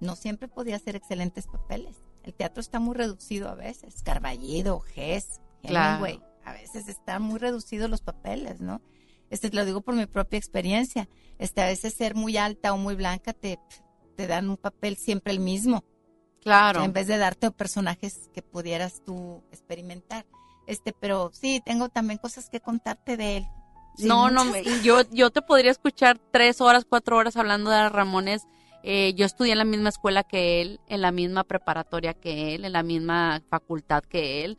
No siempre podía hacer excelentes papeles. El teatro está muy reducido a veces. Carballido, Gess, Claro. Hemingway. A veces están muy reducidos los papeles, ¿no? Este, lo digo por mi propia experiencia. Este, a veces ser muy alta o muy blanca te, te dan un papel siempre el mismo. Claro. En vez de darte personajes que pudieras tú experimentar. Este, pero sí, tengo también cosas que contarte de él. Sí, no, no, muchas. yo, yo te podría escuchar tres horas, cuatro horas hablando de Ramones. Eh, yo estudié en la misma escuela que él, en la misma preparatoria que él, en la misma facultad que él.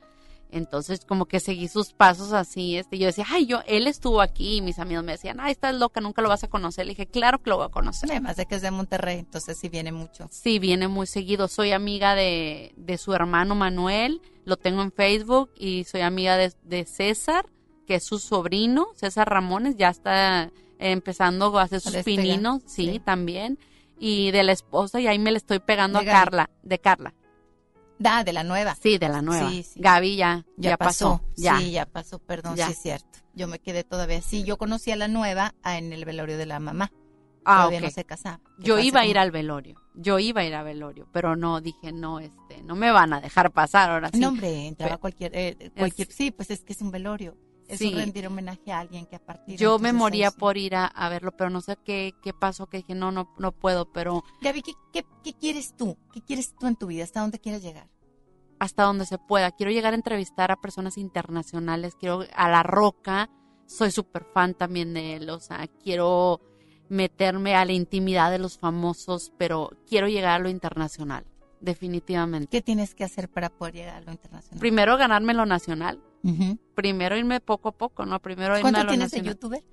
Entonces, como que seguí sus pasos así. Este, yo decía, ay, yo, él estuvo aquí. Y mis amigos me decían, ay, estás loca, nunca lo vas a conocer. Le dije, claro que lo voy a conocer. Además de que es de Monterrey, entonces sí viene mucho. Sí, viene muy seguido. Soy amiga de, de su hermano Manuel, lo tengo en Facebook y soy amiga de, de César, que es su sobrino, César Ramones, ya está empezando a hacer sus pininos, sí, sí. también. Y de la esposa, y ahí me le estoy pegando De a Gaby. Carla, de Carla. Da, de la nueva. Sí, de la nueva. Sí, sí. Gaby ya, Ya, ya, pasó. Ya. Sí, ya pasó, perdón, Ya. sí es cierto. Yo me quedé todavía. Sí, yo conocí a la nueva en el velorio de la mamá. Ah, todavía no se casaba. Yo iba a como- ir al velorio, yo iba a ir al velorio, pero no, dije, no, este, no me van a dejar pasar ahora sí. No, hombre, entraba Pe- cualquier, eh, cualquier. Sí, pues es que es un velorio. Es Sí. un rendir homenaje a alguien que a partir Yo me moría por ir a, a verlo, pero no sé qué, qué pasó, que dije, no, no, no puedo, pero Gaby, ¿qué, qué, qué quieres tú? ¿Qué quieres tú en tu vida? ¿Hasta dónde quieres llegar? hasta donde se pueda. Quiero llegar a entrevistar a personas internacionales, quiero a La Roca, soy súper fan también de él, o sea, quiero meterme a la intimidad de los famosos, pero quiero llegar a lo internacional, definitivamente. ¿Qué tienes que hacer para poder llegar a lo internacional? Primero ganarme lo nacional, Primero irme poco a poco, ¿no? Primero irme a ¿Cuánto lo tienes de nacional. youtuber?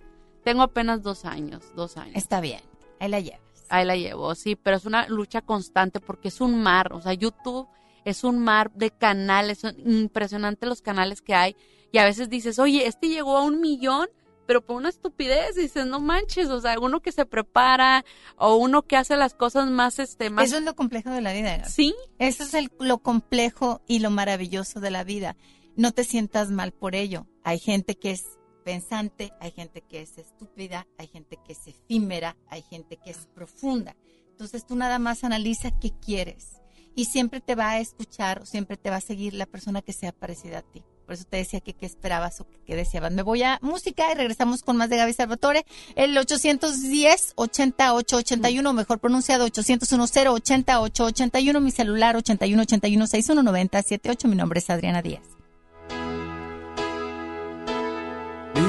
Tengo apenas dos años, dos años. Está bien, ahí la llevas. Ahí la llevo, sí, pero es una lucha constante porque es un mar, o sea, YouTube es un mar de canales, son impresionantes los canales que hay y a veces dices, oye, este llegó a un millón, pero por una estupidez, dices, no manches, o sea, uno que se prepara o uno que hace las cosas más, este, más... Eso es lo complejo de la vida. Gaby. Sí. Eso es el- lo complejo y lo maravilloso de la vida. No te sientas mal por ello. Hay gente que es pensante, hay gente que es estúpida, hay gente que es efímera, hay gente que es profunda. Entonces tú nada más analiza qué quieres y siempre te va a escuchar o siempre te va a seguir la persona que sea parecida a ti. Por eso te decía que qué esperabas o qué deseabas. Me voy a música y regresamos con más de Gaby Salvatore. El 810-8881, mejor pronunciado 801-080-881, mi celular 8181-6190-78. Mi nombre es Adriana Díaz.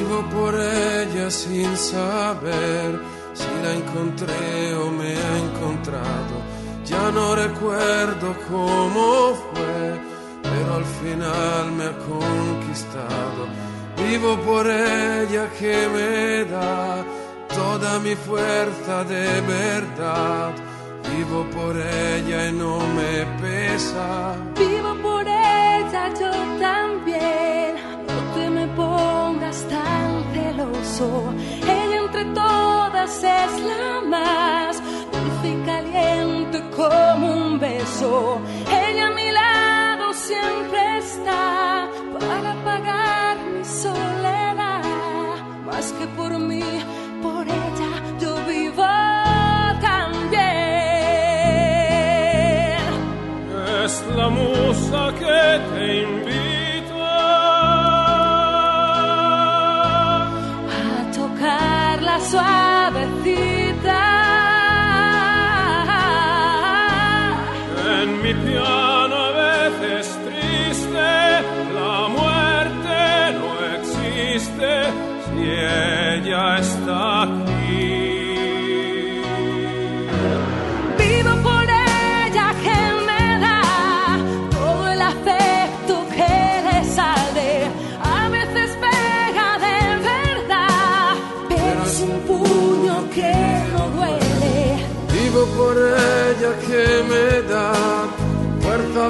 Vivo por ella sin saber si la encontré o me ha encontrado. Ya no recuerdo cómo fue, pero al final me ha conquistado. Vivo por ella que me da toda mi fuerza de verdad. Vivo por ella y no me pesa. Vivo por ella yo también. Te me pongas tan celoso. Ella entre todas es la más dulce y caliente como un beso. Ella a mi lado siempre está para apagar mi soledad. Más que por mí, por ella yo vivo también. Es la musa que te invita en mi piano a veces triste. La muerte no existe si ella está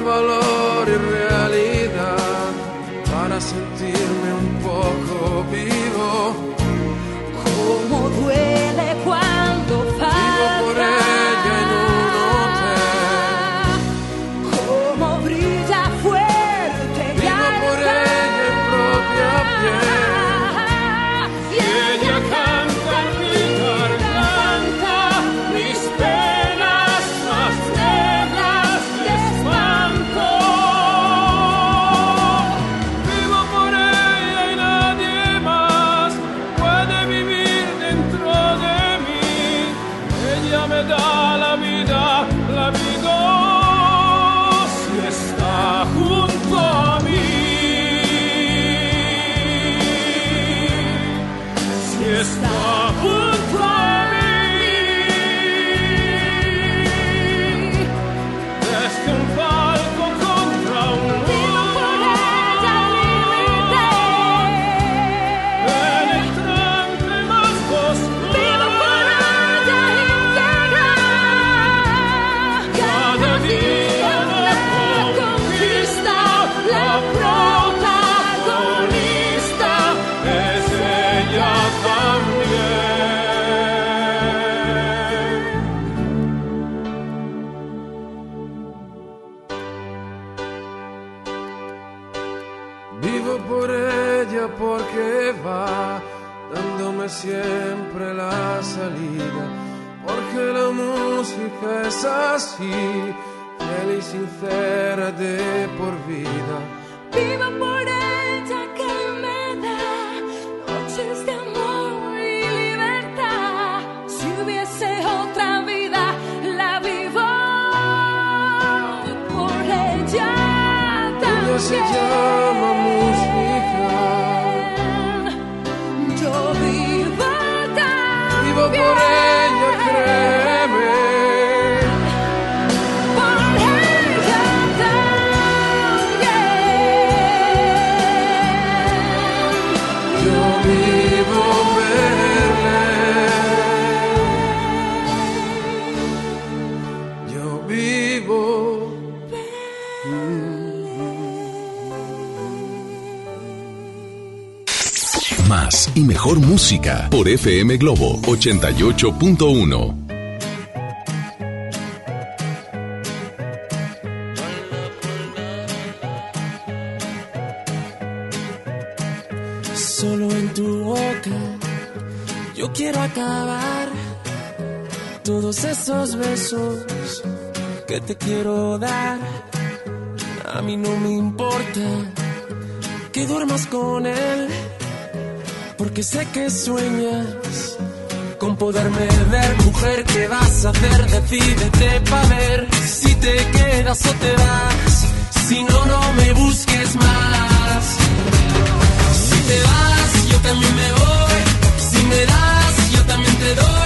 fuerza, valor. y de por vida. Viva por ella que me da noches de amor y libertad. Si hubiese otra vida, la vivo por ella también. Mejor música por FM Globo 88.1. Solo en tu boca yo quiero acabar todos esos besos que te quiero dar. A mí no me importa que duermas con él, porque sé que sueñas con poderme ver. Mujer, ¿qué vas a hacer? Decídete pa' ver si te quedas o te vas. Si no, no me busques más. Si te vas, yo también me voy. Si me das, yo también te doy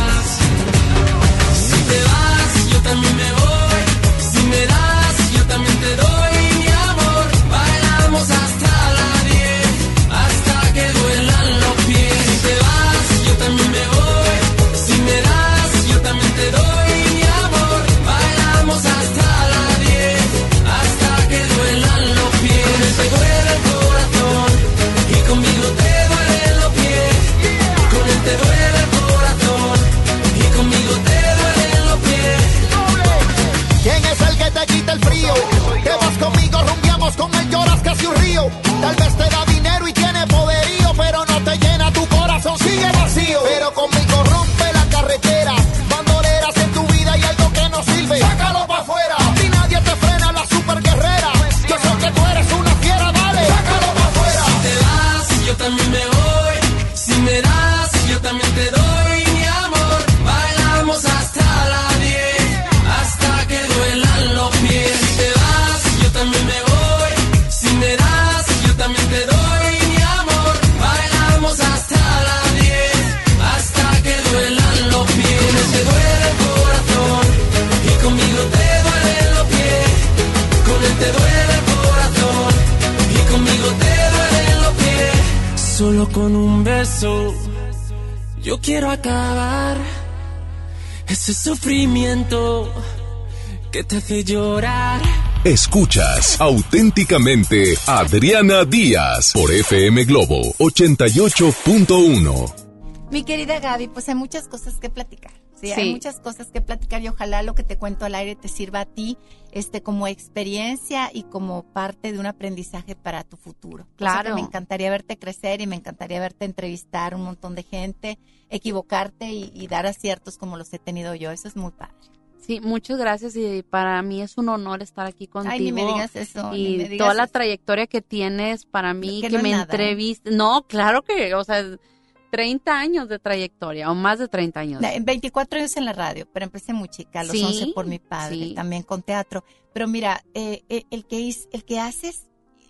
Yo también me voy. Si me das, con él, lloras casi un río. Tal vez te yo quiero acabar ese sufrimiento que te hace llorar. Escuchas auténticamente Adriana Díaz por FM Globo 88.1. Mi querida Gaby, pues hay muchas cosas que platicar. Sí, Sí. hay muchas cosas que platicar y ojalá lo que te cuento al aire te sirva a ti este como experiencia y como parte de un aprendizaje para tu futuro. Claro. que me encantaría verte crecer y me encantaría verte entrevistar un montón de gente, equivocarte y, y dar aciertos como los he tenido yo. Eso es muy padre. Sí, muchas gracias y para mí es un honor estar aquí contigo. Ay, ni me digas eso, ni Y me digas toda la trayectoria que tienes para mí, Que que, no es me entrevistes. No, claro que, o sea, 30 años de trayectoria o más de 30 años. Na- en 24 años en la radio, pero empecé muy chica, a los Sí, 11 por mi padre, sí. también con teatro. Pero mira, eh, eh, el, que is- el que haces,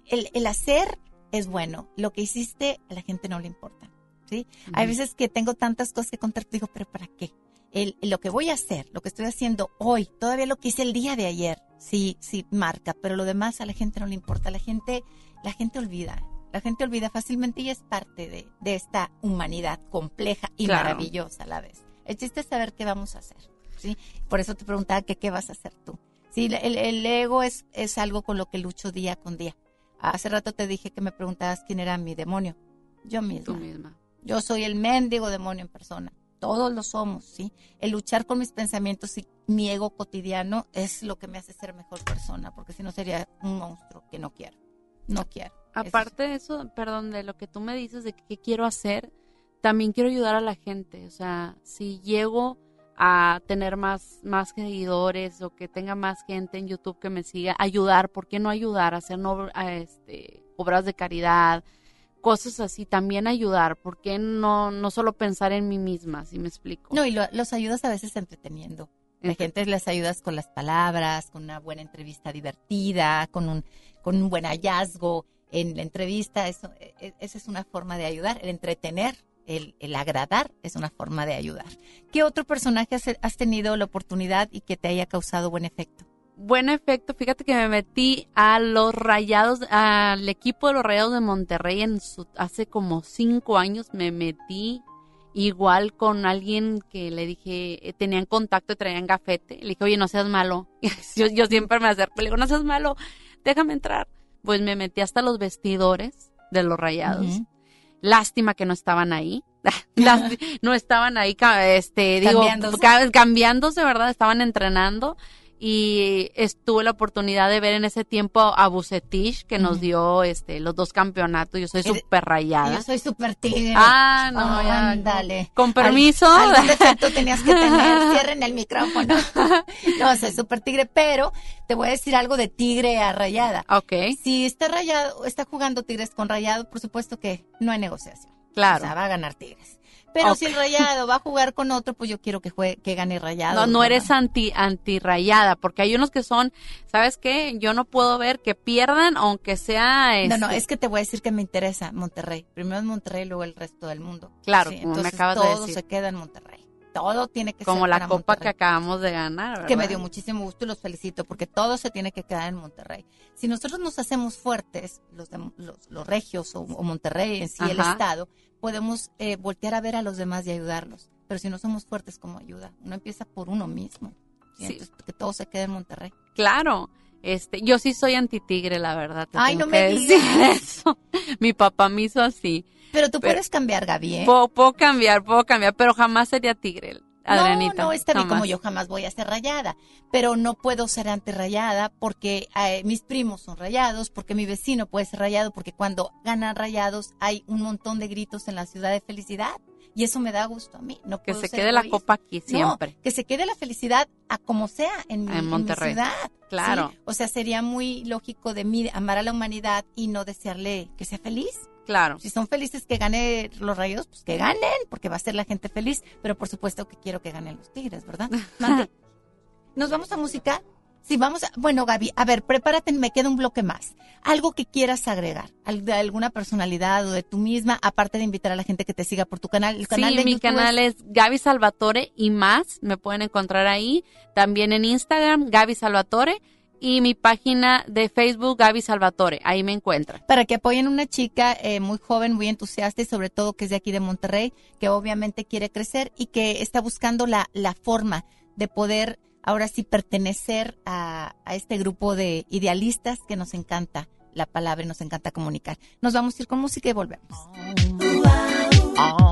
el, el hacer es bueno. Lo que hiciste a la gente no le importa. ¿sí? Hay veces que tengo tantas cosas que contar, digo, pero ¿para qué? El, lo que voy a hacer, lo que estoy haciendo hoy, todavía lo que hice el día de ayer, sí, sí marca, pero lo demás a la gente no le importa. La gente, la gente olvida. La gente olvida fácilmente y es parte de, de esta humanidad compleja y Claro. maravillosa a la vez. El chiste es saber qué vamos a hacer. ¿sí? Por eso te preguntaba que qué vas a hacer tú. Sí, el, el ego es, es algo con lo que lucho día con día. Hace rato te dije que me preguntabas quién era mi demonio. Yo misma. Tú misma. Yo soy el mendigo demonio en persona. Todos lo somos, ¿sí? El luchar con mis pensamientos y mi ego cotidiano es lo que me hace ser mejor persona, porque si no sería un monstruo que no quiero. No quiero. Aparte de eso, perdón, de lo que tú me dices de qué quiero hacer, también quiero ayudar a la gente. O sea, si llego a tener más, más seguidores o que tenga más gente en YouTube que me siga, ayudar, ¿por qué no ayudar? Hacer no, a este, obras de caridad, cosas así, también ayudar. ¿Por qué no, no solo pensar en mí misma, si me explico? No, y lo- los ayudas a veces entreteniendo. La gente les ayudas con las palabras, con una buena entrevista divertida, con un, con un buen hallazgo en la entrevista. Eso, e- e- esa es una forma de ayudar. El entretener, el, el agradar es una forma de ayudar. ¿Qué otro personaje has, tenido la oportunidad y que te haya causado buen efecto? buen efecto. Fíjate que me metí a los rayados, al equipo de los rayados de Monterrey en su, hace como cinco años. Me metí igual con alguien que le dije, eh, tenían contacto y traían gafete. Le dije, oye, no seas malo. yo siempre me acerco, le digo, no seas malo, déjame entrar. Pues me metí hasta los vestidores de los rayados. Lástima que no estaban ahí. No estaban ahí, este, digo, Cambiándose. ca- cambiándose, ¿verdad? Estaban entrenando y estuve la oportunidad de ver en ese tiempo a Bucetich que nos dio este los dos campeonatos. Yo soy súper rayada. Yo soy súper tigre. Ah, no, Oh, ya. ándale. Con permiso. Al- algún defecto tenías que tener. Cierren el micrófono. No, soy súper tigre, pero te voy a decir algo de tigre a rayada. Ok. Si está rayado, está jugando tigres con rayado, por supuesto que no hay negociación. Claro. O sea, va a ganar tigres. Pero si el rayado va a jugar con otro, pues yo quiero que juegue, que gane rayado. No, no eres anti anti rayada, porque hay unos que son, ¿sabes qué? Yo no puedo ver que pierdan aunque sea No, no, este, es que te voy a decir que me interesa Monterrey. Primero es Monterrey, luego el resto del mundo. Claro, Sí, como me entonces acabas de todo decir. se queda en Monterrey. Todo tiene que como ser la para copa Monterrey. que acabamos de ganar, ¿verdad? que me dio muchísimo gusto y los felicito porque todo se tiene que quedar en Monterrey. Si nosotros nos hacemos fuertes, los, de- los, los regios o, o Monterrey en sí, el. Estado, podemos eh, voltear a ver a los demás y ayudarlos. Pero si no somos fuertes, ¿cómo ayuda? Uno empieza por uno mismo. ¿sí? Sí. Entonces, que todo se quede en Monterrey. Claro. Este, yo sí soy antitigre, la verdad. te Ay, tengo no que me decir digas. eso. Mi papá me hizo así. Pero tú Pero- puedes cambiar, Gaby, ¿eh? Puedo, puedo cambiar, puedo cambiar, pero jamás sería tigre, Adrianita. No, no, está bien, como yo jamás voy a ser rayada, pero no puedo ser antirrayada porque eh, mis primos son rayados, porque mi vecino puede ser rayado, porque cuando ganan rayados hay un montón de gritos en la ciudad de felicidad y eso me da gusto a mí. No Que se quede la copa aquí No, siempre. que se quede la felicidad a como sea en mi, En en mi Monterrey. ciudad. Claro. ¿sí? O sea, sería muy lógico de mí amar a la humanidad y no desearle que sea feliz. Claro. Si son felices que gane los rayos, pues que ganen, porque va a ser la gente feliz. Pero por supuesto que quiero que ganen los tigres, ¿verdad? ¿Nos vamos a música? Sí, vamos a... Bueno, Gaby, a ver, prepárate, me queda un bloque más. Algo que quieras agregar, de alguna personalidad o de tú misma, aparte de invitar a la gente que te siga por tu canal. El canal sí, de mi YouTube canal es Gaby Salvatore y más. Me pueden encontrar ahí. También en Instagram, Gaby Salvatore. Y mi página de Facebook, Gaby Salvatore. Ahí me encuentran. para que apoyen a una chica eh, muy joven, muy entusiasta y sobre todo que es de aquí de Monterrey, que obviamente quiere crecer y que está buscando la, la forma de poder ahora sí pertenecer a, a este grupo de idealistas que nos encanta la palabra y nos encanta comunicar. Nos vamos a ir con música y volvemos. Bésame,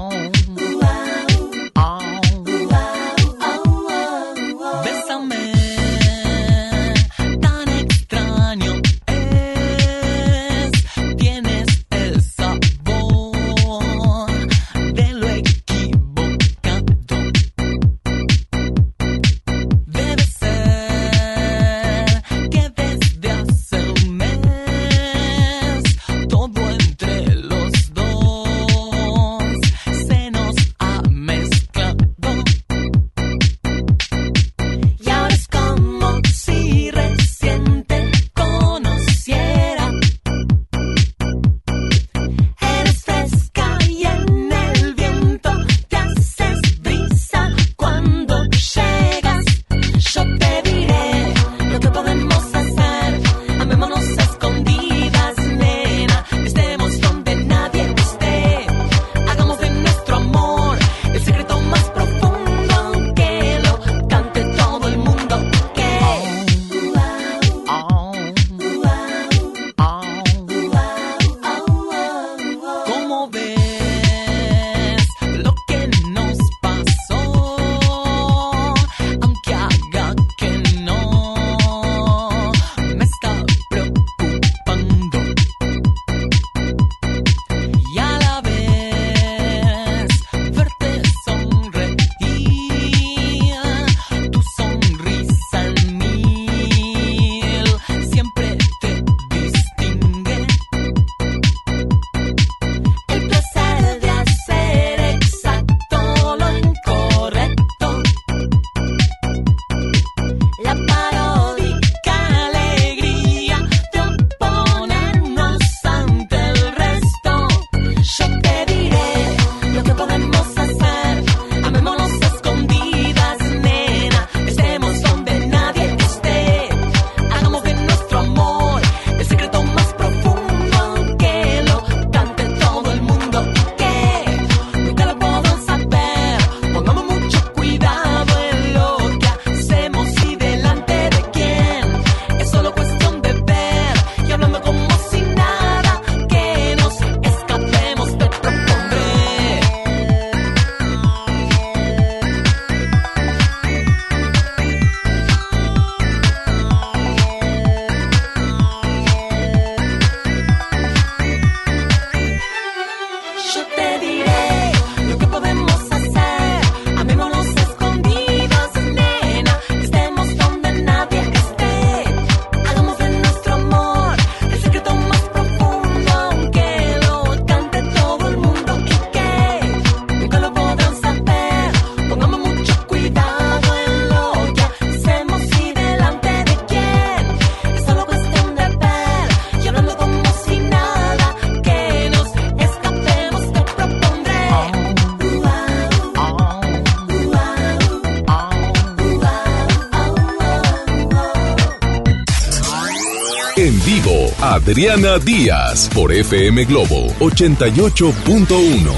Adriana Díaz por FM Globo 88.1.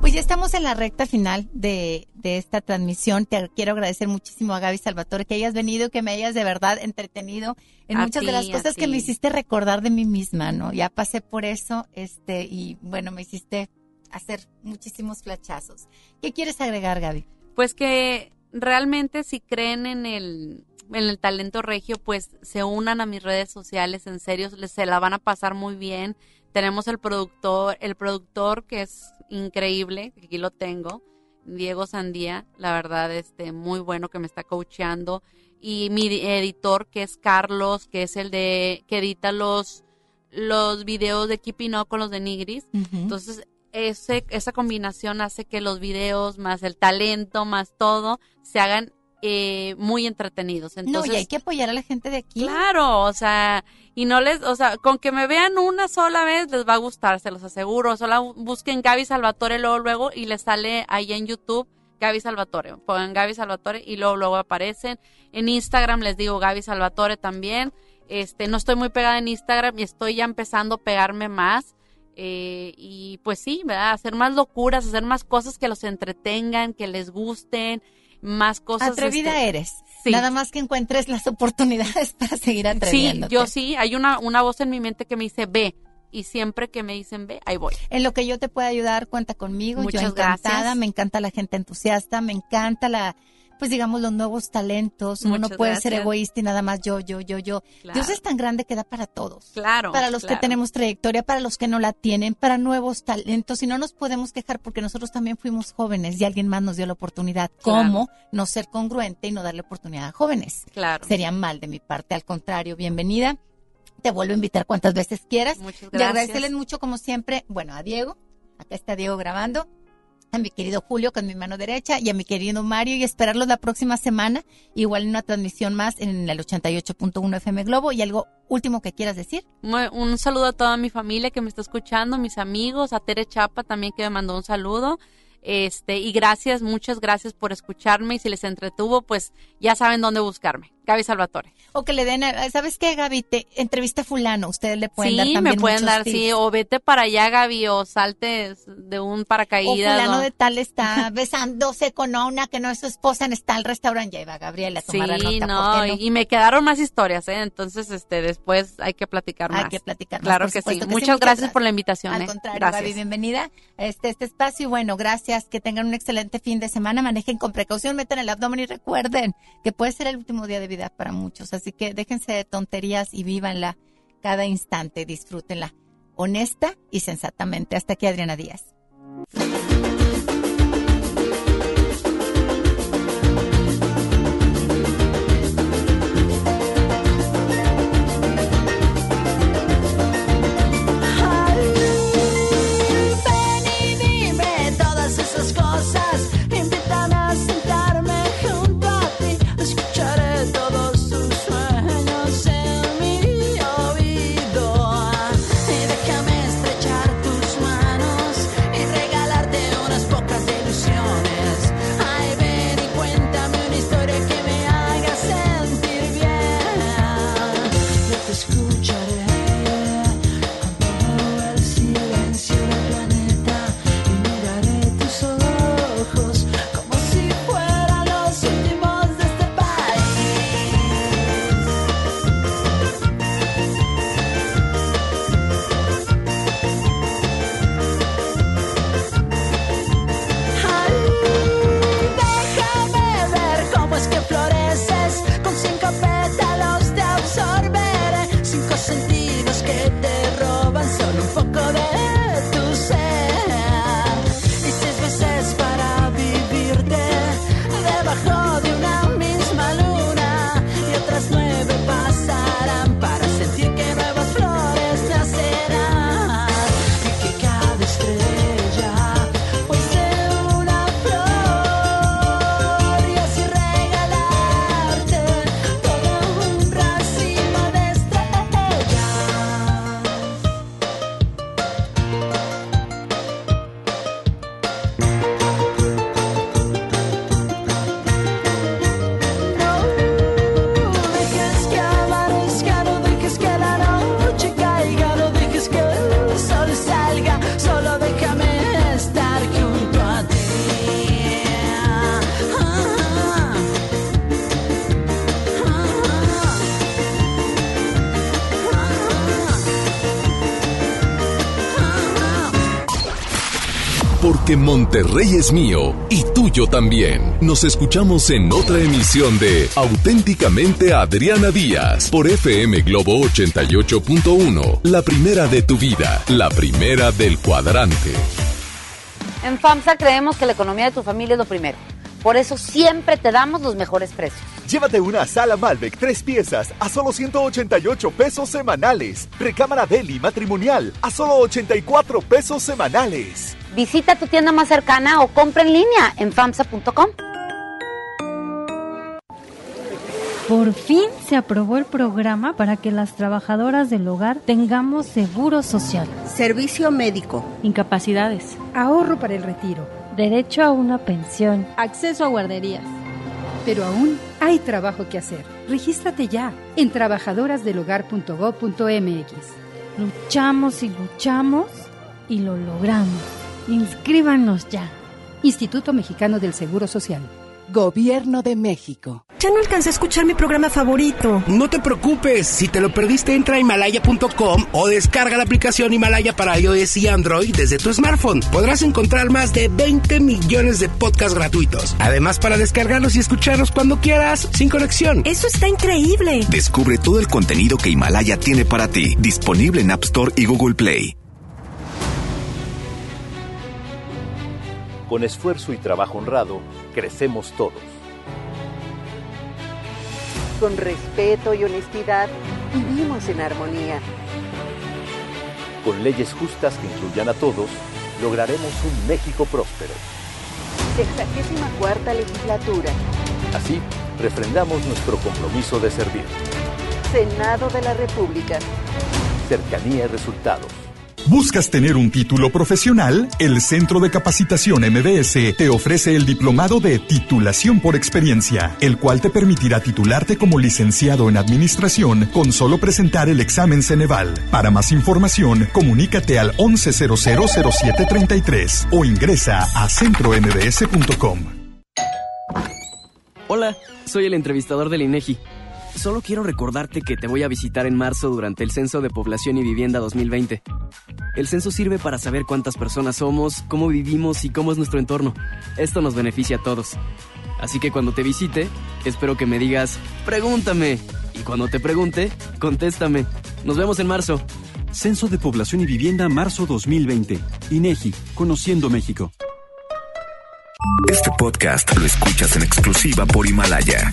Pues ya estamos en la recta final de, de esta transmisión. Te quiero agradecer muchísimo a Gaby Salvatore que hayas venido, que me hayas de verdad entretenido en A muchas de las cosas que me hiciste recordar de mí misma, ¿no? Ya pasé por eso, este, y bueno, me hiciste hacer muchísimos flachazos. ¿Qué quieres agregar, Gaby? Pues que realmente si creen en el, en el talento regio, pues se unan a mis redes sociales, en serio, se la van a pasar muy bien. Tenemos el productor, el productor que es increíble, aquí lo tengo, Diego Sandía, la verdad, este, muy bueno que me está coacheando. Y mi di- editor, que es Carlos, que es el de, que edita los, los videos de Keeping Up con los de Nigris. Entonces, ese, esa combinación hace que los videos, más el talento, más todo, se hagan eh, muy entretenidos. Entonces, no, y hay que apoyar a la gente de aquí. Claro, o sea, y no les, o sea, con que me vean una sola vez les va a gustar, se los aseguro. Solo busquen Gaby Salvatore luego, luego y les sale ahí en YouTube Gaby Salvatore. Pongan Gaby Salvatore y luego, luego aparecen. En Instagram les digo Gaby Salvatore también. Este, no estoy muy pegada en Instagram y estoy ya empezando a pegarme más. Eh, y pues sí, ¿verdad? Hacer más locuras, hacer más cosas que los entretengan, que les gusten, más cosas. Atrevida este, eres. sí. Nada más que encuentres las oportunidades para seguir Sí, atreviéndote. yo sí, hay una, una voz en mi mente que me dice ve. Y siempre que me dicen ve, ahí voy. En lo que yo te pueda ayudar, cuenta conmigo. Muchas yo encantada, gracias. me encanta la gente entusiasta, me encanta la, pues digamos, los nuevos talentos. Uno no puede ser egoísta y nada más yo, yo, yo, yo. Claro. Dios es tan grande que da para todos. Claro. Para los que tenemos trayectoria, para los que no la tienen, para nuevos talentos. Y no nos podemos quejar porque nosotros también fuimos jóvenes y alguien más nos dio la oportunidad. Claro. ¿Cómo no ser congruente y no darle oportunidad a jóvenes? Claro. Sería mal de mi parte. Al contrario, bienvenida. Te vuelvo a invitar cuantas veces quieras. Muchas Y gracias. agradecerles mucho, como siempre, bueno, a Diego, acá está Diego grabando, a mi querido Julio con mi mano derecha y a mi querido Mario y esperarlos la próxima semana, igual en una transmisión más en el 88.1 FM Globo y algo último que quieras decir. Un saludo a toda mi familia que me está escuchando, mis amigos, a Tere Chapa también que me mandó un saludo. Este, y gracias, muchas gracias por escucharme y si les entretuvo, pues ya saben dónde buscarme. Gaby Salvatore. O que le den, ¿sabes qué, Gaby? Te entrevista a fulano, ustedes le pueden sí, dar también me pueden dar, tips. sí, o vete para allá, Gaby, o salte de un O paracaídas. fulano de tal está besándose con una que no es su esposa en está al restaurante. Ya iba Gabriela a tomar la Sí, nota, no, y me quedaron más historias, ¿eh? Entonces, este, después hay que platicar Hay más. que platicar más, Claro que sí. supuesto que sí. Muchas Muchas gracias gracias. por la invitación, Al ¿eh? contrario, Gracias. Gaby, bienvenida a este, este espacio. Y bueno, gracias. Que tengan un excelente fin de semana. Manejen con precaución, metan el abdomen y recuerden que puede ser el último día de vida para muchos. Así que déjense de tonterías y vívanla cada instante. Disfrútenla honesta y sensatamente. Hasta aquí, Adriana Díaz. Porque Monterrey es mío y tuyo también. Nos escuchamos en otra emisión de Auténticamente Adriana Díaz por FM Globo 88.1, la primera de tu vida, la primera del cuadrante. En FAMSA creemos que la economía de tu familia es lo primero. Por eso siempre te damos los mejores precios. Llévate una sala Malbec tres piezas a solo 188 pesos semanales. Recámara Deli matrimonial a solo 84 pesos semanales. Visita tu tienda más cercana o compra en línea en FAMSA.com. Por fin se aprobó el programa para que las trabajadoras del hogar tengamos seguro social, Servicio médico. incapacidades, Ahorro para el retiro. derecho a una pensión. Acceso a guarderías. Pero aún hay trabajo que hacer. Regístrate ya en trabajadorasdelhogar.gov.mx. Luchamos y luchamos y lo logramos. Inscríbanos ya. Instituto Mexicano del Seguro Social. Gobierno de México. Ya no alcancé a escuchar mi programa favorito. No te preocupes, si te lo perdiste entra a himalaya.com o descarga la aplicación Himalaya para iOS y Android desde tu smartphone. Podrás encontrar más de 20 millones de podcasts gratuitos. Además para descargarlos y escucharlos cuando quieras, sin conexión. Eso está increíble. Descubre todo el contenido que Himalaya tiene para ti, disponible en App Store y Google Play. Con esfuerzo y trabajo honrado, crecemos todos. Con respeto y honestidad, vivimos en armonía. Con leyes justas que incluyan a todos, lograremos un México próspero. Sexagésima cuarta legislatura. Así, refrendamos nuestro compromiso de servir. Senado de la República. Cercanía y resultados. ¿Buscas tener un título profesional? El Centro de Capacitación MBS te ofrece el diplomado de titulación por experiencia, el cual te permitirá titularte como licenciado en administración con solo presentar el examen Ceneval. Para más información, comunícate al 11000733 o ingresa a centrombs.com. Hola, soy el entrevistador del INEGI. Solo quiero recordarte que te voy a visitar en marzo durante el Censo de Población y Vivienda 2020. El censo sirve para saber cuántas personas somos, cómo vivimos y cómo es nuestro entorno. Esto nos beneficia a todos. Así que cuando te visite, espero que me digas, pregúntame. Y cuando te pregunte, contéstame. Nos vemos en marzo. Censo de Población y Vivienda marzo 2020. INEGI, Conociendo México. Este podcast lo escuchas en exclusiva por Himalaya.